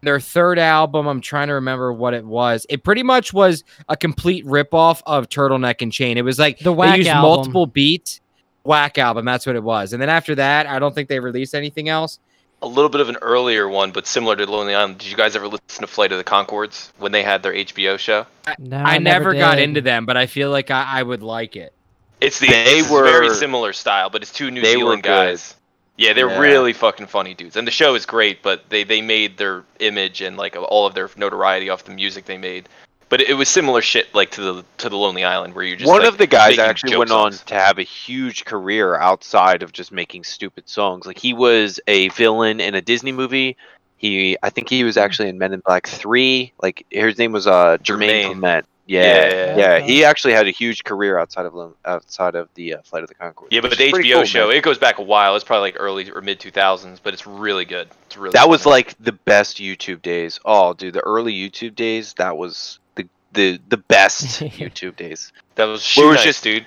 Their third album. I'm trying to remember what it was. It pretty much was a complete ripoff of Turtleneck and Chain. It was like The whack they used album. multiple beats. Whack album. That's what it was. And then after that, I don't think they released anything else. A little bit of an earlier one, but similar to Lonely Island. Did you guys ever listen to Flight of the Conchords when they had their HBO show? No, I, never got did. into them, but I feel like I, I would like it. It's the They it's very similar style, but it's two New they were Zealand good. guys. Yeah, they're Yeah. really fucking funny dudes, and the show is great. But they they made their image and like all of their notoriety off the music they made. But it, was similar shit like to the to the Lonely Island where you just One like, of the guys actually went on to have a huge career outside of just making stupid songs. Like he was a villain in a Disney movie. He, I think he was actually in Men in Black Three. Like his name was uh Jermaine Jermaine. Clement. Yeah, Yeah, yeah, yeah, yeah. He actually had a huge career outside of outside of the uh, Flight of the Conchord. Yeah, but the HBO cool, show man. it goes back a while. It's probably like early or mid two thousands, but it's really good. It's really that was like the best YouTube days. Oh, dude, the early YouTube days. That was the the the best YouTube days. that was Where shoe it was nice, just- dude.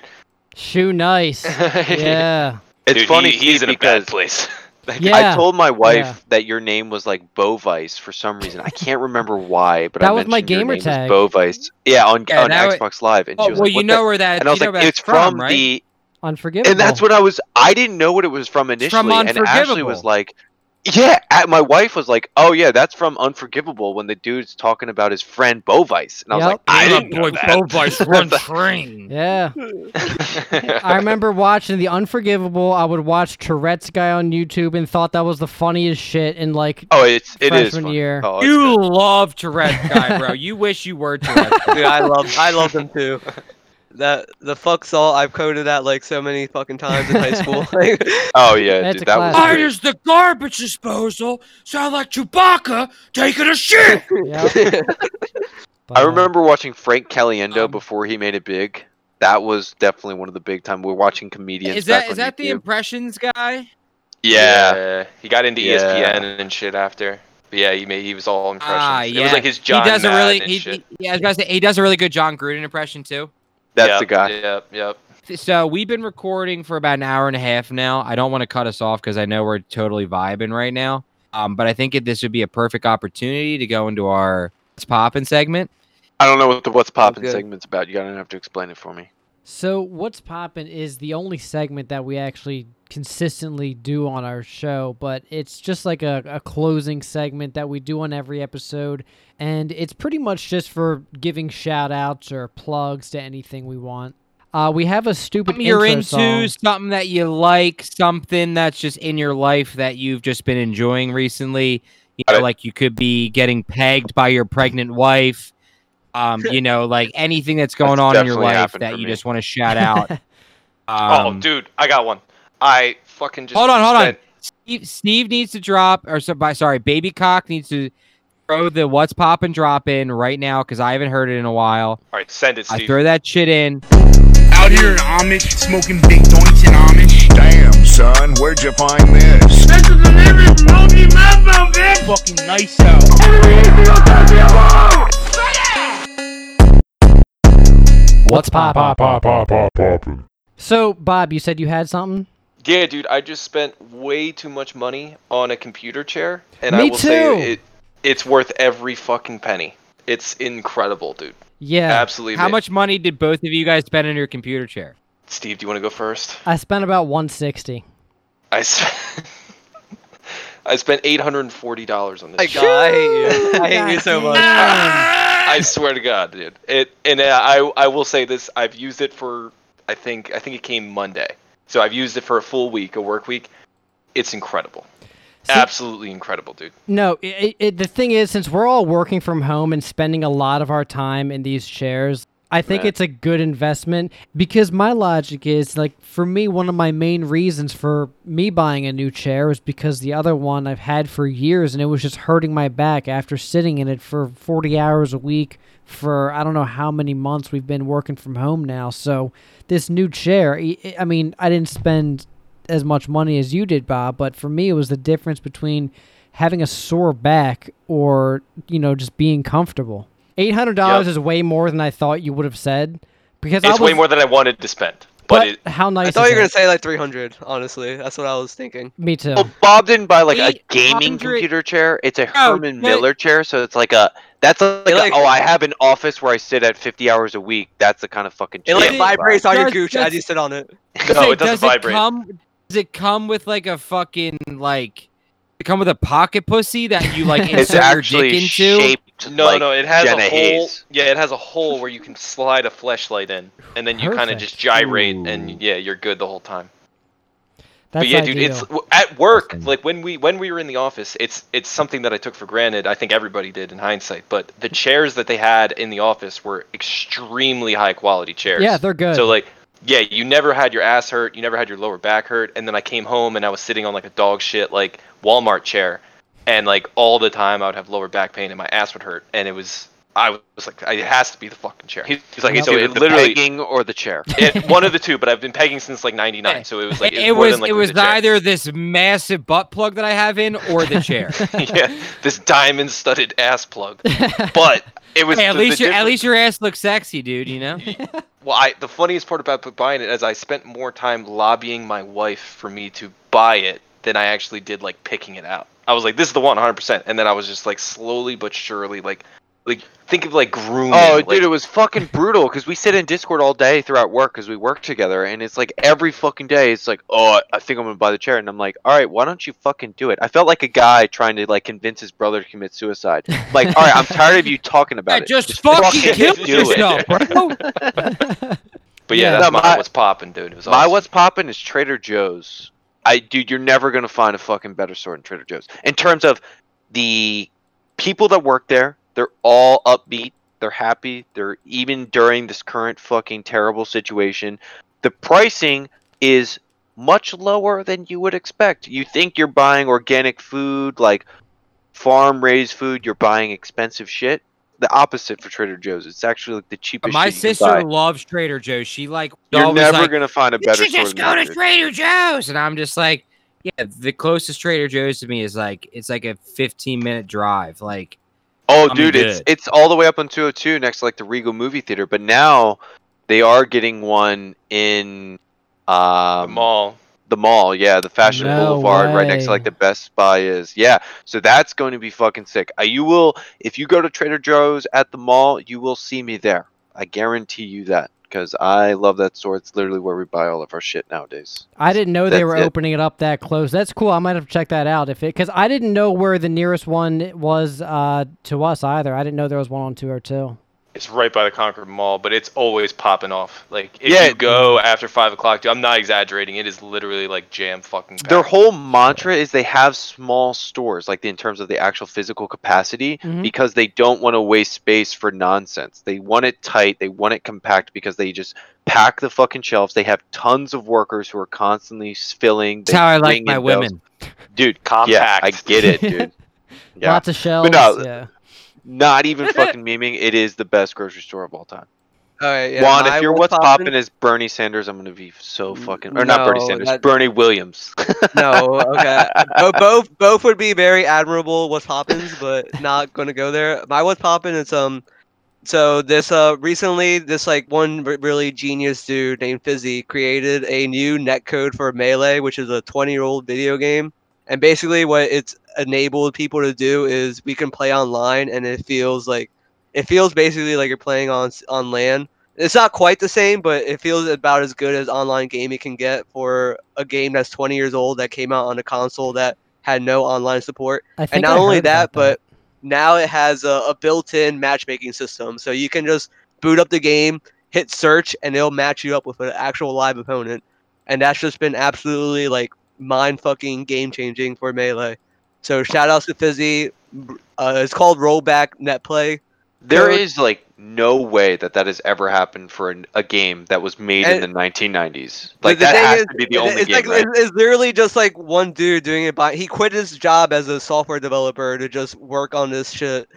Shoe nice. yeah. It's Dude, funny he- he's in a because bad place. Yeah. I told my wife Yeah. that your name was like Bovice for some reason. I can't remember why, but That I was my mentioned your gamer name tag. was Bovice. Yeah, on Yeah, on that wa- Xbox Live, and Oh, she was well, like, you know the-" where that. And I was like, "It's that's from, right? the," Unforgivable. and that's what I was. I didn't know what it was from initially, from and Ashley Unforgivable. was like, "Yeah." uh, My wife was like, "Oh yeah, that's from Unforgivable." When the dude's talking about his friend Bovice, and I was Yep. like, "I Yeah, didn't know boy, that." Bovice run train. Yeah. I remember watching The Unforgivable. I would watch Tourette's guy on YouTube and thought that was the funniest shit in like Oh, it's it is Freshman fun. year. Oh, You good. love Tourette's guy, bro. You wish you were Tourette's. guy. Dude, I love I love them too. That the fuck salt I've coded that like so many fucking times in high school. Like, Oh yeah, That's dude, a that was classic. great. does the garbage disposal sound like Chewbacca taking a shit? yeah. But, I uh, remember watching Frank Caliendo Um, before he made it big. That was definitely one of the big time. We're watching comedians. Is that back is on that the YouTube. impressions guy? Yeah. he got into Yeah. ESPN and shit after. But yeah, he made he was all impressions. Ah, It yeah. was like his John he does a really and he, shit. he- yeah, I was gonna say he does a really good Jon Gruden impression too. That's yep, the guy. Yep, yep. So we've been recording for about an hour and a half now. I don't want to cut us off because I know we're totally vibing right now. Um, but I think it, this would be a perfect opportunity to go into our "What's Poppin" segment. I don't know what the what's poppin' good. segment's about. You gotta have to explain it for me. So what's poppin' is the only segment that we actually consistently do on our show, but it's just like a, a closing segment that we do on every episode, and it's pretty much just for giving shout outs or plugs to anything we want. Uh, we have a stupid Something you're into, song. something that you like, something that's just in your life that you've just been enjoying recently. You know, like you could be getting pegged by your pregnant wife. Um, you know, like anything that's going That's on in your life that you me. just want to shout out. oh, Um, dude, I got one. I fucking just hold on, hold on. Steve, Steve needs to drop, or so, by, sorry, Baby Cock needs to throw the "What's Poppin" drop in right now because I haven't heard it in a while. All right, send it, I Steve. throw that shit in. Out here in Amish, smoking big joints in Amish. Damn, son, where'd you find this? This is the living Moby Mambo, bitch! Fucking nice out. What's poppin'? Pop, pop, pop, pop, poppin'. So Bob, you said you had something. Yeah, dude, I just spent way too much money on a computer chair, and I will too. say it, it's worth every fucking penny. It's incredible, dude. Yeah, Absolutely. How ma- much money did both of you guys spend on your computer chair? Steve, do you want to go first? I spent about 160. I s- I spent eight hundred and forty dollars on this. my I hate you. I hate you so much. I swear to God, dude. It and uh, I I will say this. I've used it for I think I think it came Monday. So I've used it for a full week, a work week. It's incredible. See- Absolutely incredible, dude. No, it, it, the thing is, since we're all working from home and spending a lot of our time in these chairs, I think Right. it's a good investment because my logic is like for me, one of my main reasons for me buying a new chair is because the other one I've had for years and it was just hurting my back after sitting in it for 40 hours a week for I don't know how many months we've been working from home now. So this new chair, I I mean, I didn't spend as much money as you did, Bob, but for me, it was the difference between having a sore back or you know just being comfortable. Eight hundred dollars Yep. is way more than I thought you would have said because I It's was, way more than I wanted to spend. But, But it, how nice! I thought is you were gonna say like 300. Honestly, that's what I was thinking. Me too. Well, Bob didn't buy like a gaming computer chair. It's a Oh, Herman that- Miller chair, so it's like a that's like, a, oh I have an office where I sit at 50 hours a week. That's the kind of fucking It chair. like it- vibrates on your does- gooch as you sit on it. No, it doesn't does vibrate. It come, does it come with like a fucking like? It come with a pocket pussy that you like It's insert your actually dick into? shaped. no, like no, it has Jenna a hole. Hayes. Yeah, it has a hole where you can slide a fleshlight in, and then you kind of just gyrate, Ooh. and yeah, you're good the whole time. That's but yeah, ideal. dude, it's at work. Like when we when we were in the office, it's it's something that I took for granted. I think everybody did in hindsight. But the chairs that they had in the office were extremely high quality chairs. yeah, they're good. So like, yeah, you never had your ass hurt, you never had your lower back hurt, and then I came home and I was sitting on like a dog shit like Walmart chair, and like all the time I would have lower back pain and my ass would hurt, and it was I was like, it has to be the fucking chair. He's like, It's so either it the literally pegging or the chair. it, one of the two, but I've been pegging since like '99, so it was like it, it more was it was the chair. either this massive butt plug that I have in or the chair. yeah, this diamond studded ass plug, but it was Hey, at the- least the your at least your ass looks sexy, dude. You know. Well, I, the funniest part about buying it is I spent more time lobbying my wife for me to buy it than I actually did like picking it out. I was like, "This is the one, 100," percent and then I was just like slowly but surely like, like think of like grooming. Oh, like, dude, it was fucking brutal because we sit in Discord all day throughout work because we work together, and it's like every fucking day, it's like, oh, I think I'm gonna buy the chair, and I'm like, all right, why don't you fucking do it? I felt like a guy trying to like convince his brother to commit suicide. Like, all right, I'm tired of you talking about Yeah, it. just, fucking kill do it. yourself, bro. but yeah, Yeah. that's No, my, my- what's popping, dude. It was My awesome. what's popping is Trader Joe's. I dude, you're never gonna find a fucking better store than Trader Joe's. In terms of the people that work there, they're all upbeat. They're happy. They're even during this current fucking terrible situation. The pricing is much lower than you would expect. You think you're buying organic food, like farm raised food, you're buying expensive shit. The opposite for Trader Joe's. It's actually like the cheapest My you sister loves Trader Joe's. She like You're never like, gonna find a you better should store just go to Trader Joe's, and I'm just like, yeah, the closest Trader Joe's to me is like it's like a 15 minute drive. Like, Oh, I'm dude, it's good. it's all the way up on 202 next to like the Regal movie theater. But now they are getting one in the um, mall. the mall. Yeah, the Fashion No Boulevard, right next to like the Best Buy is. Yeah, so that's going to be fucking sick. Uh, you will if you go to Trader Joe's at the mall, you will see me there. I guarantee you that because I love that store. It's literally where we buy all of our shit nowadays. I didn't know they were it. opening it up that close. That's cool. I might have to check that out if it because I didn't know where the nearest one was uh, to us either. I didn't know there was one on two or two. It's right by the Concord Mall, but it's always popping off. Like if Yeah. you go after five o'clock, dude, I'm not exaggerating. It is literally like jam fucking. Their whole mantra is they have small stores, like in terms of the actual physical capacity, Mhm. because they don't want to waste space for nonsense. They want it tight, they want it compact because they just pack the fucking shelves. They have tons of workers who are constantly s- filling. that's how I like my in bills. women. Dude. Compact. Yeah, Compact. I get it, dude. Yeah, Lots of shelves. no, yeah. Not even fucking memeing. It is the best grocery store of all time. All right, yeah. Juan, if your what's popping is Bernie Sanders, I'm gonna be so fucking or not Bernie Sanders, that- Bernie Williams. no, okay. Bo- both both would be very admirable. What's poppins, but not gonna go there. My what's poppin is um, so this uh recently this like one really genius dude named Fizzi created a new netcode for Melee, which is a 20 year old video game, and basically what it's enabled people to do is we can play online, and it feels like it feels basically like you're playing on on LAN. It's not quite the same, but it feels about as good as online gaming can get for a game that's 20 years old that came out on a console that had no online support. And not I only heard that, but now it has a, a built-in matchmaking system, so you can just boot up the game hit search and it'll match you up with an actual live opponent, and that's just been absolutely like mind fucking game changing for melee. So shout outs to Fizzi. Uh, it's called rollback net play. There Code- is like no way that that has ever happened for an, a game that was made in the 1990s. The- Like the that has is- to be the only it's game, like right? it's, it's literally just like one dude doing it by he quit his job as a software developer to just work on this shit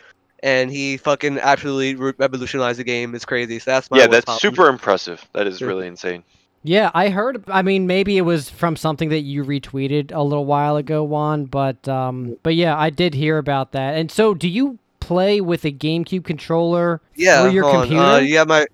and he fucking absolutely revolutionized the game it's crazy so that's my Yeah, that's poppin'. super impressive. That is Yeah. really insane. Yeah, I heard. I mean, maybe it was from something that you retweeted a little while ago, Juan. But um, but yeah, I did hear about that. And so, do you play with a GameCube controller yeah your on, computer? uh, yeah my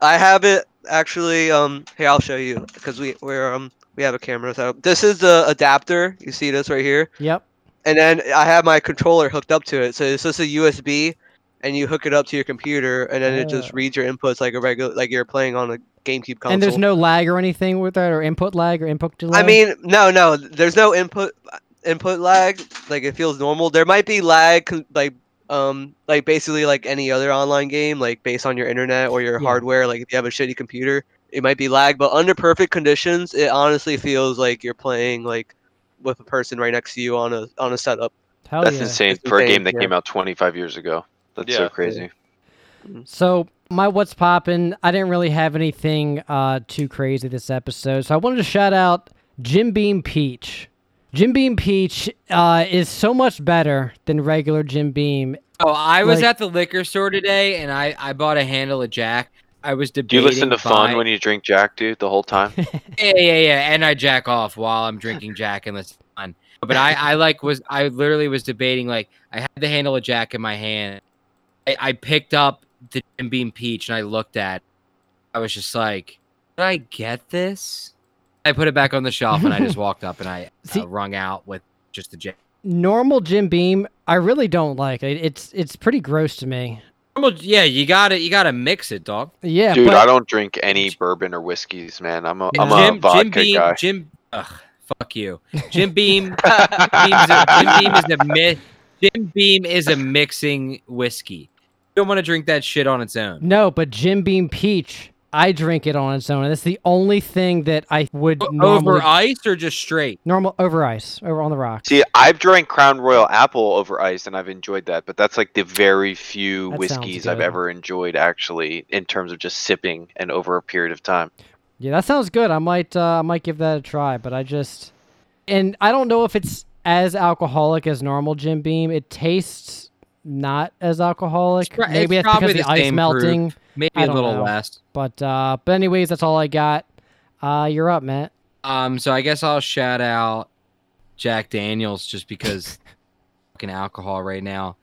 i have it actually um here i'll show you because we we're um we have a camera set up this is the adapter you see this right here Yep. and then I have my controller hooked up to it. So it's just a USB, and you hook it up to your computer, and then it just Oh. reads your inputs like a regular, like you're playing on a GameCube console. And there's no lag or anything with that, or input lag or input delay. I mean, no, no, there's no input input lag. Like it feels normal. There might be lag, like um, like basically like any other online game, like based on your internet or your Yeah. hardware. Like if you have a shitty computer, it might be lag. But under perfect conditions, it honestly feels like you're playing like with a person right next to you on a on a setup. Hell That's yeah. insane It's for a game that yeah. came out 25 years ago. That's Yeah. so crazy. So my what's popping. I didn't really have anything uh, too crazy this episode, so I wanted to shout out Jim Beam Peach. Jim Beam Peach uh, is so much better than regular Jim Beam. Oh, I was Like- at the liquor store today and I, I bought a handle of Jack. I was debating. Do you listen to Fun buy- when you drink Jack, dude, the whole time? Yeah, yeah, yeah. And I jack off while I'm drinking Jack and listen to Fun. But I, I like was I literally was debating like I had the handle of Jack in my hand. I, I picked up the Jim Beam Peach and I looked at. I was just like, did I get this? I put it back on the shelf and I just walked up and I See- uh, wrung out with just the Jack. Normal Jim Beam, I really don't like it. It's it's pretty gross to me. Well, yeah, you got to You got to mix it, dog. Yeah, Dude, but I don't drink any bourbon or whiskeys, man. I'm a I'm Jim, a vodka Jim Beam, guy. Jim, ugh, fuck you. Jim Beam, Beam's a, Jim Beam is a mi- Jim Beam is a mixing whiskey. You don't want to drink that shit on its own. no, but Jim Beam Peach, I drink it on its own, and that's the only thing that I would O- normally Over ice or just straight? normal over ice, over on the rocks. See, I've drank Crown Royal Apple over ice, and I've enjoyed that. But that's like the very few That sounds whiskeys I've good. ever enjoyed, actually, in terms of just sipping and over a period of time. Yeah, that sounds good. I might uh, I might give that a try, but I just and I don't know if it's as alcoholic as normal Jim Beam. It tastes not as alcoholic. It's Maybe it's because the, ice melting. Maybe a little know. less. But uh but anyways, that's all I got. Uh you're up, Matt. Um, so I guess I'll shout out Jack Daniels just because fucking alcohol right now.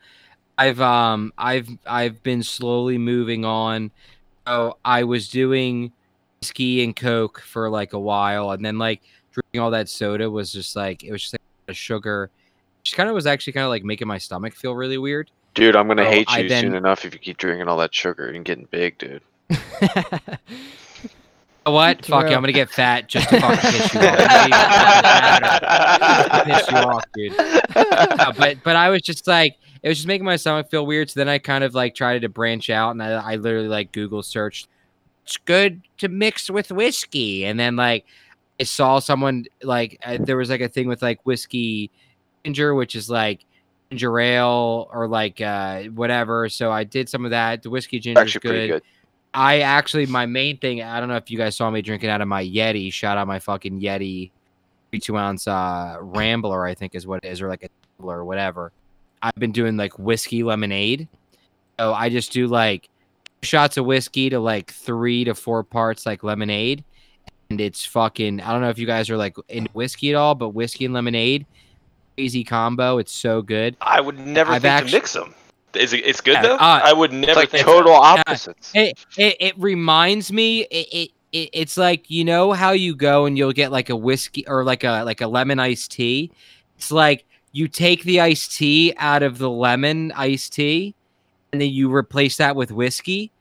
I've um I've I've been slowly moving on. So I was doing ski and coke for like a while, and then like drinking all that soda was just like it was just like a sugar. Just kind of was actually kind of like making my stomach feel really weird. Dude, I'm gonna So hate you then- soon enough if you keep drinking all that sugar and getting big, dude. What? Fuck you! I'm gonna get fat just to fucking piss you off. It doesn't even fucking matter. piss you off, dude. No, but but I was just like, it was just making my stomach feel weird. So then I kind of like tried to branch out, and I, I literally like Google searched, "It's good to mix with whiskey," and then like I saw someone like uh, there was like a thing with like whiskey ginger, which is like ginger ale or like uh whatever. So I did some of that. The whiskey ginger is Actually, good. I actually, my main thing, I don't know if you guys saw me drinking out of my Yeti. Shout out my fucking Yeti, two ounce uh, Rambler, I think is what it is, or like a Rambler or whatever. I've been doing like whiskey lemonade. So I just do like shots of whiskey to like three to four parts like lemonade. And it's fucking, I don't know if you guys are like into whiskey at all, but whiskey and lemonade, crazy combo. It's so good. I would never I've think actu- to mix them. Is it? It's good Yeah, though. uh, I would never like think total that. opposites. It, it it reminds me it, it, it it's like you know how you go and you'll get like a whiskey or like a like a lemon iced tea. It's like you take the iced tea out of the lemon iced tea and then you replace that with whiskey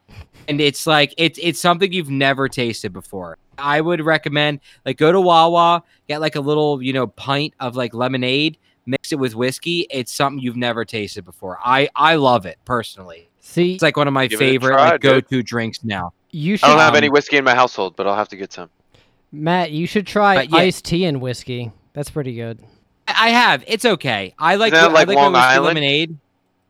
and it's like it's it's something you've never tasted before. I would recommend like go to Wawa, get like a little, you know, pint of like lemonade, mix it with whiskey. It's something you've never tasted before. I I love it personally. See, It's like one of my Give it a favorite try, like go-to drinks now. You should I don't have Um, any whiskey in my household, but I'll have to get some. Matt, you should try But yeah. iced tea and whiskey. That's pretty good. I have. It's okay. I like. Isn't that I like like Long Island? lemonade.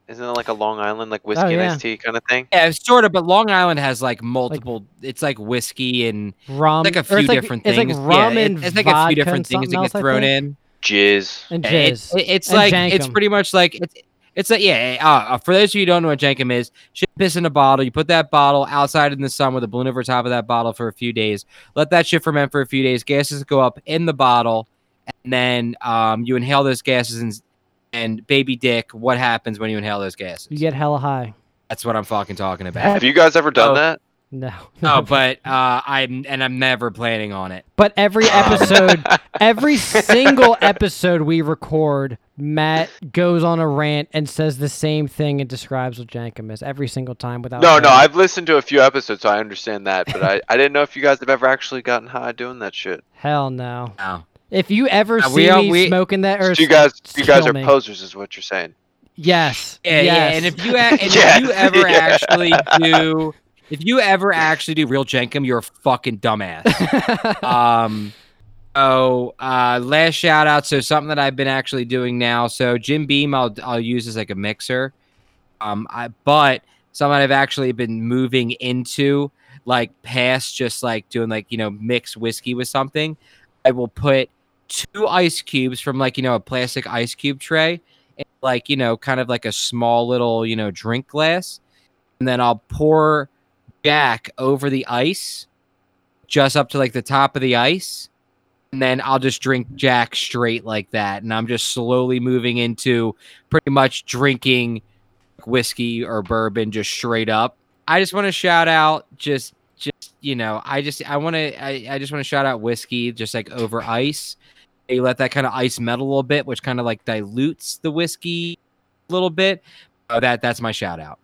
Isn't it like a Long Island like whiskey and yeah. iced tea kind of thing? Yeah, sort of. But Long Island has like multiple. it's like whiskey and Rum. like a few it's like, different it's things. Like rum yeah, it- and it's like a vodka few and different things that something get else, thrown in. Jizz. And jizz. it- it's And like it's pretty much like it's it's like yeah. Uh, uh, for those of you who don't know what jenkem is, shit piss in a bottle. You put that bottle outside in the sun with a balloon over top of that bottle for a few days. Let that shit ferment for a few days. Gases go up in the bottle, and then um, you inhale those gases and and baby dick. What happens when you inhale those gases? You get hella high. That's what I'm fucking talking about. Have you guys ever done Oh. that? No. oh, but uh, I'm and I'm never planning on it. But every episode, every single episode we record, Matt goes on a rant and says the same thing and describes what jenkem is every single time without. No, no, fail. I've listened to a few episodes, so I understand that, but I, I didn't know if you guys have ever actually gotten high doing that shit. Hell no. No. If you ever Uh, see we me we- smoking that, or So you guys, you guys are me. posers, is what you're saying. Yes. Yeah, yeah. And if you a- and Yes, if you ever yeah. actually do, if you ever actually do real jenkem, you're a fucking dumbass. um. Oh, uh, last shout out. So something that I've been actually doing now. So Jim Beam, I'll I'll use as like a mixer. Um, I but something I've actually been moving into, like past just like doing like you know mix whiskey with something. I will put two ice cubes from like you know a plastic ice cube tray, in, like you know kind of like a small little you know drink glass, and then I'll pour Jack over the ice, just up to like the top of the ice and then I'll just drink Jack straight like that. And I'm just slowly moving into pretty much drinking whiskey or bourbon just straight up. I just want to shout out just just you know, I just I want to I, I just want to shout out whiskey just like over ice. You let that kind of ice melt a little bit, which kind of like dilutes the whiskey a little bit. Oh, that that's my shout out.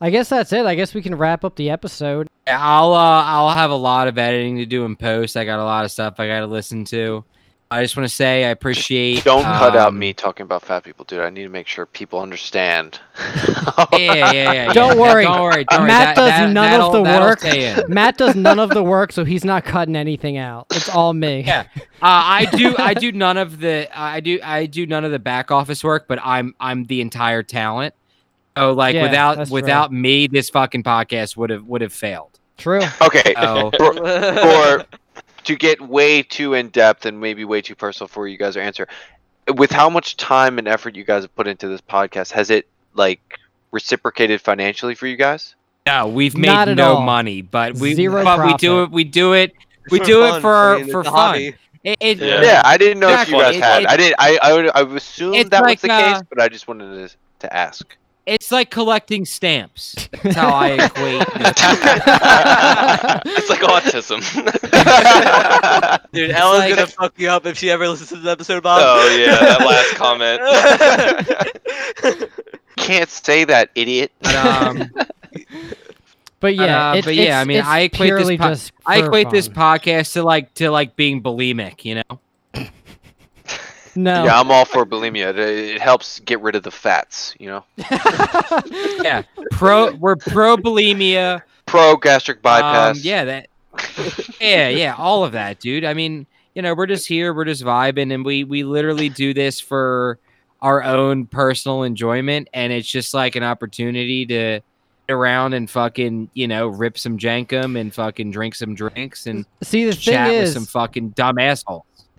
I guess that's it. I guess we can wrap up the episode. Yeah, I'll uh, I'll have a lot of editing to do in post. I got a lot of stuff I got to listen to. I just want to say I appreciate. Don't cut out um, me talking about fat people, dude. I need to make sure people understand. Yeah, yeah, yeah. yeah, Don't worry. Don't worry. Don't worry. Matt That- does that- none of the work. Matt does none of the work, so he's not cutting anything out. It's all me. Yeah. Uh, I do. I do none of the. I do. I do none of the back office work, but I'm. I'm the entire talent. So like Yeah, without that's without me, this fucking podcast would have would have failed. True. okay, So for, for to get way too in depth and maybe way too personal for you guys to answer, with how much time and effort you guys have put into this podcast, has it like reciprocated financially for you guys? no, we've made Not no all. money, but we Zero but we do it. We do it. We For do it fun. for I mean, for fun. hobby. It, it, Yeah. Yeah, I didn't know if you guys Exactly. It- had. it- I did. I I would, I would assume that like, was the uh, case, but I just wanted to to ask. It's like collecting stamps. That's how I equate. it's like autism. Dude, Ella's like- gonna fuck you up if she ever listens to this episode, Bob. oh yeah, that last comment. Can't say that, idiot. But, um, But yeah, uh, it- but yeah, it's- I mean, I equate this po- I for equate this podcast to like to like being bulimic. You know. No. Yeah, I'm all for bulimia. It, it helps get rid of the fats. You know, Yeah. Pro. We're pro bulimia. pro gastric Um, bypass. yeah. That. Yeah. Yeah. All of that, dude. I mean, you know, we're just here. We're just vibing, and we we literally do this for our own personal enjoyment, and it's just like an opportunity to get around and fucking you know rip some jenkem and fucking drink some drinks and See, the thing chat with is, some fucking dumb assholes.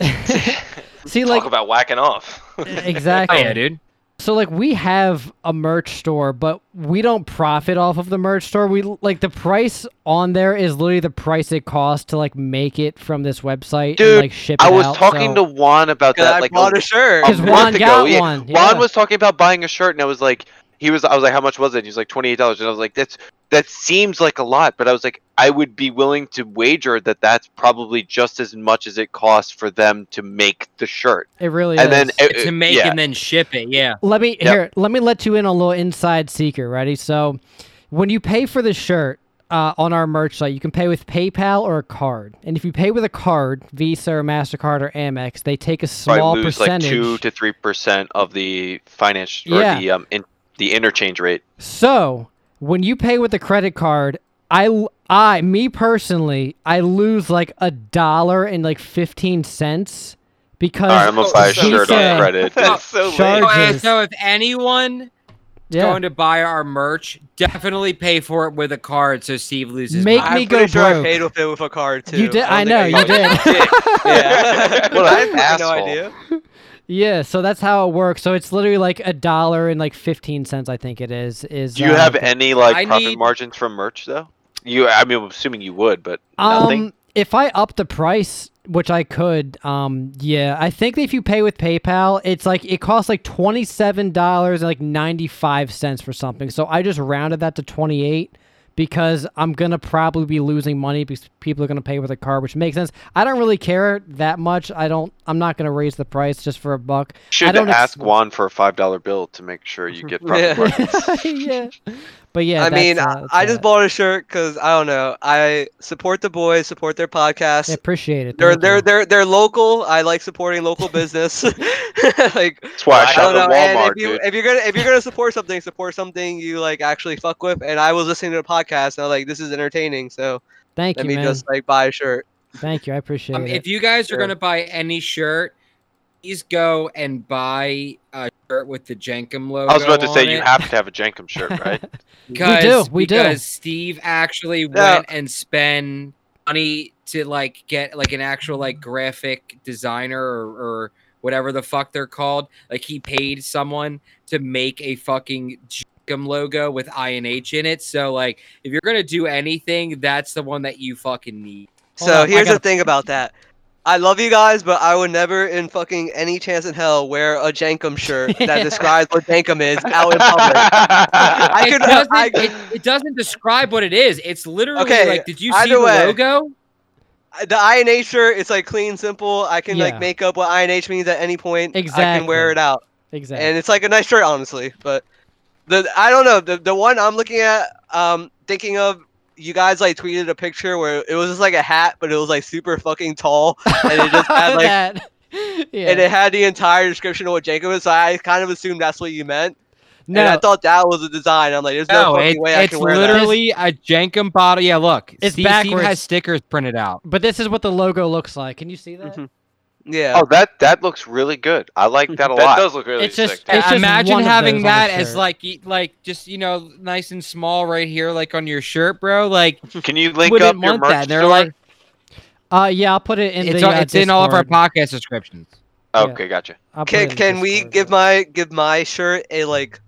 see, Talk like about whacking off. Oh exactly. yeah, dude. So like we have a merch store, but we don't profit off of the merch store. We like the price on there is literally the price it costs to like make it from this website Dude, and like ship it I was out, talking so- to Juan about that. I like bought a, a shirt. Because a Juan month got ago, yeah. one, Juan was talking about buying a shirt, and I was like, he was. I was like, how much was it? He was like twenty eight dollars, and I was like, that's that seems like a lot, but I was like, I would be willing to wager that that's probably just as much as it costs for them to make the shirt, It really and then is. it- to make yeah. and then ship it. Yeah. let me Yep. here. Let me let you in a little inside secret. Ready? So, when you pay for the shirt uh, on our merch site, you can pay with PayPal or a card. And if you pay with a card, Visa or Mastercard or Amex, they take a small probably lose like two to three percent of the finance or Yeah. the um in, the interchange rate. So when you pay with a credit card, I I me personally, I lose like a dollar and like fifteen cents because All right, I'm gonna buy a so shirt sad. on Reddit. It's so Charge- late. Okay, Charges. so if anyone yeah, going to buy our merch, definitely pay for it with a card so Steve loses. Make money. me I'm go pretty sure I broke. paid with it with a card too. You did- don't I know, think you did. yeah. What I an have no idea. Yeah. So that's how it works. So it's literally like a dollar and like fifteen cents. I think it is. Is Do you uh, have any like I profit need- margins from merch though? You, I mean, I'm assuming you would, but nothing. Um, if I up the price, which I could, um, yeah, I think if you pay with PayPal, it's like it costs like twenty seven dollars and like ninety five cents for something. So I just rounded that to twenty eight because I'm gonna probably be losing money because people are gonna pay with a card, which makes sense. I don't really care that much. I don't. I'm not gonna raise the price just for a buck. I Should don't ex- ask Juan for a five dollar bill to make sure you get profit Yeah. yeah, but yeah. I mean, that's, I, uh, that's I just that. bought a shirt because I don't know. I support the boys, support their podcast. I appreciate it. They're Thank they're you. they're they're local. I like supporting local business. like That's why I I shop don't know. at and Walmart, if you dude. if you're gonna if you're gonna support something, support something you like actually fuck with. And I was listening to a podcast and I'm like, this is entertaining. So Thank let you, me man. just like buy a shirt. Thank you. I appreciate Um, it. if you guys are Sure. gonna buy any shirt, please go and buy a shirt with the Jenkem logo. I was about to say on you have to have a Jenkem shirt, right? Because, do, we do. Steve actually Yeah. went and spent money to like get like an actual like graphic designer or, or whatever the fuck they're called. Like he paid someone to make a fucking Jenkem logo with INH in it. So like if you're gonna do anything, that's the one that you fucking need. So on, here's the gotta- thing about that. I love you guys, but I would never, in fucking any chance in hell, wear a Jenkem shirt that describes what Jenkem is out in public. I it, could, doesn't, I, it, it doesn't describe what it is. It's literally Okay, like, did you see the way. logo? the INH shirt, it's like clean, simple. I can Yeah. like make up what INH means at any point. Exactly. I can wear it out, exactly. and it's like a nice shirt, honestly. But the I don't know the the one I'm looking at, um, thinking of. You guys like tweeted a picture where it was just like a hat, but it was like super fucking tall, and it just had like that. Yeah. and it had the entire description of what Jacob is. So I kind of assumed that's what you meant. no, And I thought that was a design. I'm like, there's no, No, fucking it, way I it's can wear that. literally a Jenkem bottle. Yeah, look, It's Steve, Steve backwards. has stickers printed out. but this is what the logo looks like. Can you see that? Mhm. Yeah. oh, that that looks really good. I like that a That lot. That does look really It's just- sick. It's just Imagine one having those on the that as like, like just you know, nice and small right here, like on your shirt, bro. Like, Can you link wouldn't up your want merch that. They're store? like, Uh, yeah, I'll put it in it's the. all, uh, it's in all of our podcast descriptions. okay, gotcha. I'll put Can it can we give my give my shirt a like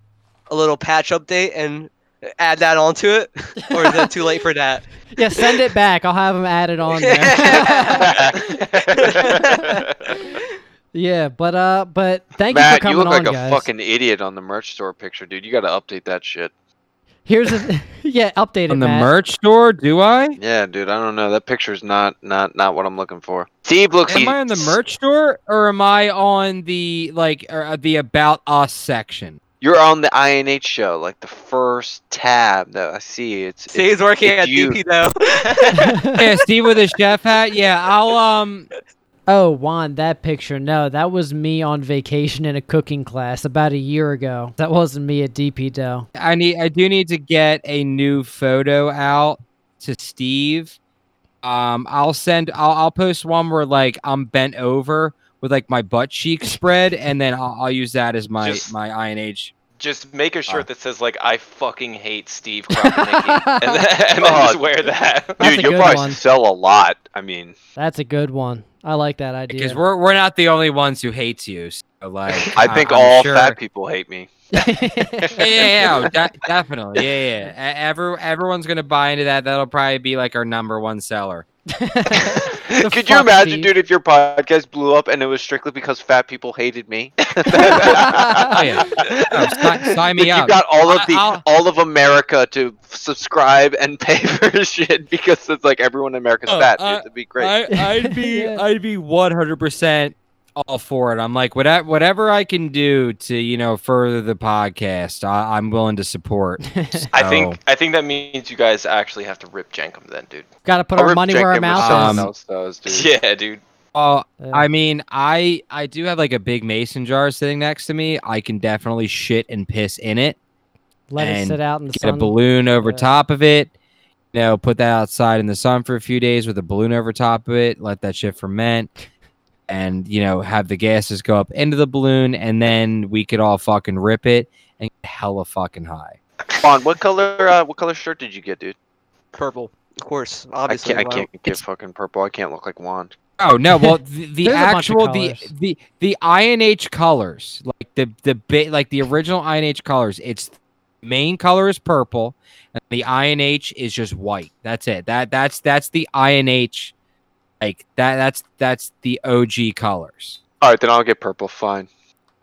a little patch update and add that onto it, or is it too late for that? Yeah, send it back. I'll have them added on there. yeah, but uh, but thank you for Matt, coming you look on, like a guys. fucking idiot on the merch store picture, dude. You got to update that shit. Here's a yeah, update it, On the Matt. merch store, do I? Yeah, dude. I don't know. That picture's not not not what I'm looking for. Steve looks. Am I on the merch store or am I on the like or, uh, the about us section? You're on the INH show, like the first tab that I see. It's, See, he's working it's at you. DP Dough. yeah, Steve with his chef hat. Yeah, I'll um. Oh, Juan, that picture. No, that was me on vacation in a cooking class about a year ago. That wasn't me at DP Dough. I need. I do need to get a new photo out to Steve. Um, I'll send. I'll, I'll post one where like I'm bent over with like my butt cheek spread, and then I'll, I'll use that as my Just- my INH. Just make a Uh. shirt that says like "I fucking hate Steve Kropotnicki," and then, and then Oh, just wear that. Dude, you'll probably one. sell a lot. I mean, That's a good one. I like that idea. Because we're we're not the only ones who hates you. So like, I think I'm all sure- fat people hate me. yeah, yeah, yeah, de- definitely, yeah, yeah. Every, everyone's gonna buy into that. That'll probably be like our number one seller. Could you imagine, Steve? dude, if your podcast blew up and it was strictly because fat people hated me? Oh yeah, Oh, si- sign me you up. got all of the I'll- all of America to subscribe and pay for shit because it's like everyone in America's Oh, fat. Dude, I- that'd be great. I, I'd be Yeah. I'd be one hundred percent all for it. I'm like whatever whatever I can do to you know further the podcast, I, I'm willing to support. I think I think that means you guys actually have to rip Jenkem then, dude. Got to put I'll our rip money where our Jenkins mouth if someone someone is. Um, dude. Yeah, dude. Uh, I mean, I I do have like a big mason jar sitting next to me. I can definitely shit and piss in it. Let it sit out in the Get a balloon over Yeah. top of it. you know, put that outside in the sun for a few days with a balloon over top of it, let that shit ferment, and you know, have the gases go up into the balloon, and then we could all fucking rip it and get hella fucking high. Juan, what color? Uh, what color shirt did you get, dude? Purple, of course. I Obviously. can't. I can't get It's- fucking purple. I can't look like Juan. Oh no! Well, the, the There's a bunch of actual the the the INH colors, like the the bit like the original INH colors, it's main color is purple, and the INH is just white. That's it. That that's that's the INH, like that. That's that's the OG colors. All right, then I'll get purple. Fine.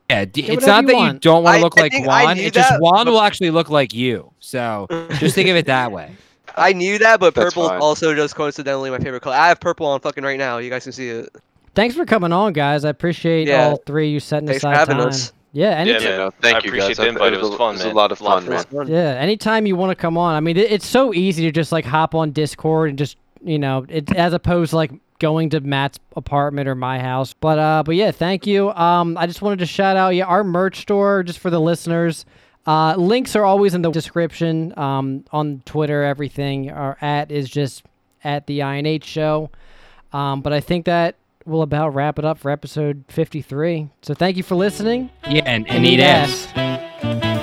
Yeah, d- it's not you that you don't want to look I like think I Juan. knew It's just that, Juan but- will actually look like you. So just think of it that way. I knew that, but That's purple fine. also just coincidentally my favorite color. I have purple on fucking right now. You guys can see it. Thanks for coming on, guys. I appreciate Yeah. all three of you setting Thanks for aside having time. us. Yeah, any Yeah, Yeah, man. no, thank I you appreciate guys. the invite. It It was, was fun, It was man. a lot of A lot fun, man. fun. Yeah, anytime you want to come on. I mean, it, it's so easy to just like hop on Discord and just you know, it as opposed to like going to Matt's apartment or my house. But uh, but yeah, thank you. Um, I just wanted to shout out yeah our merch store just for the listeners. Uh, links are always in the description. Um, on Twitter, everything our at is just at the INH show. Um, but I think that will about wrap it up for episode 53. So thank you for listening. Yeah, and, and And eat ass. ass.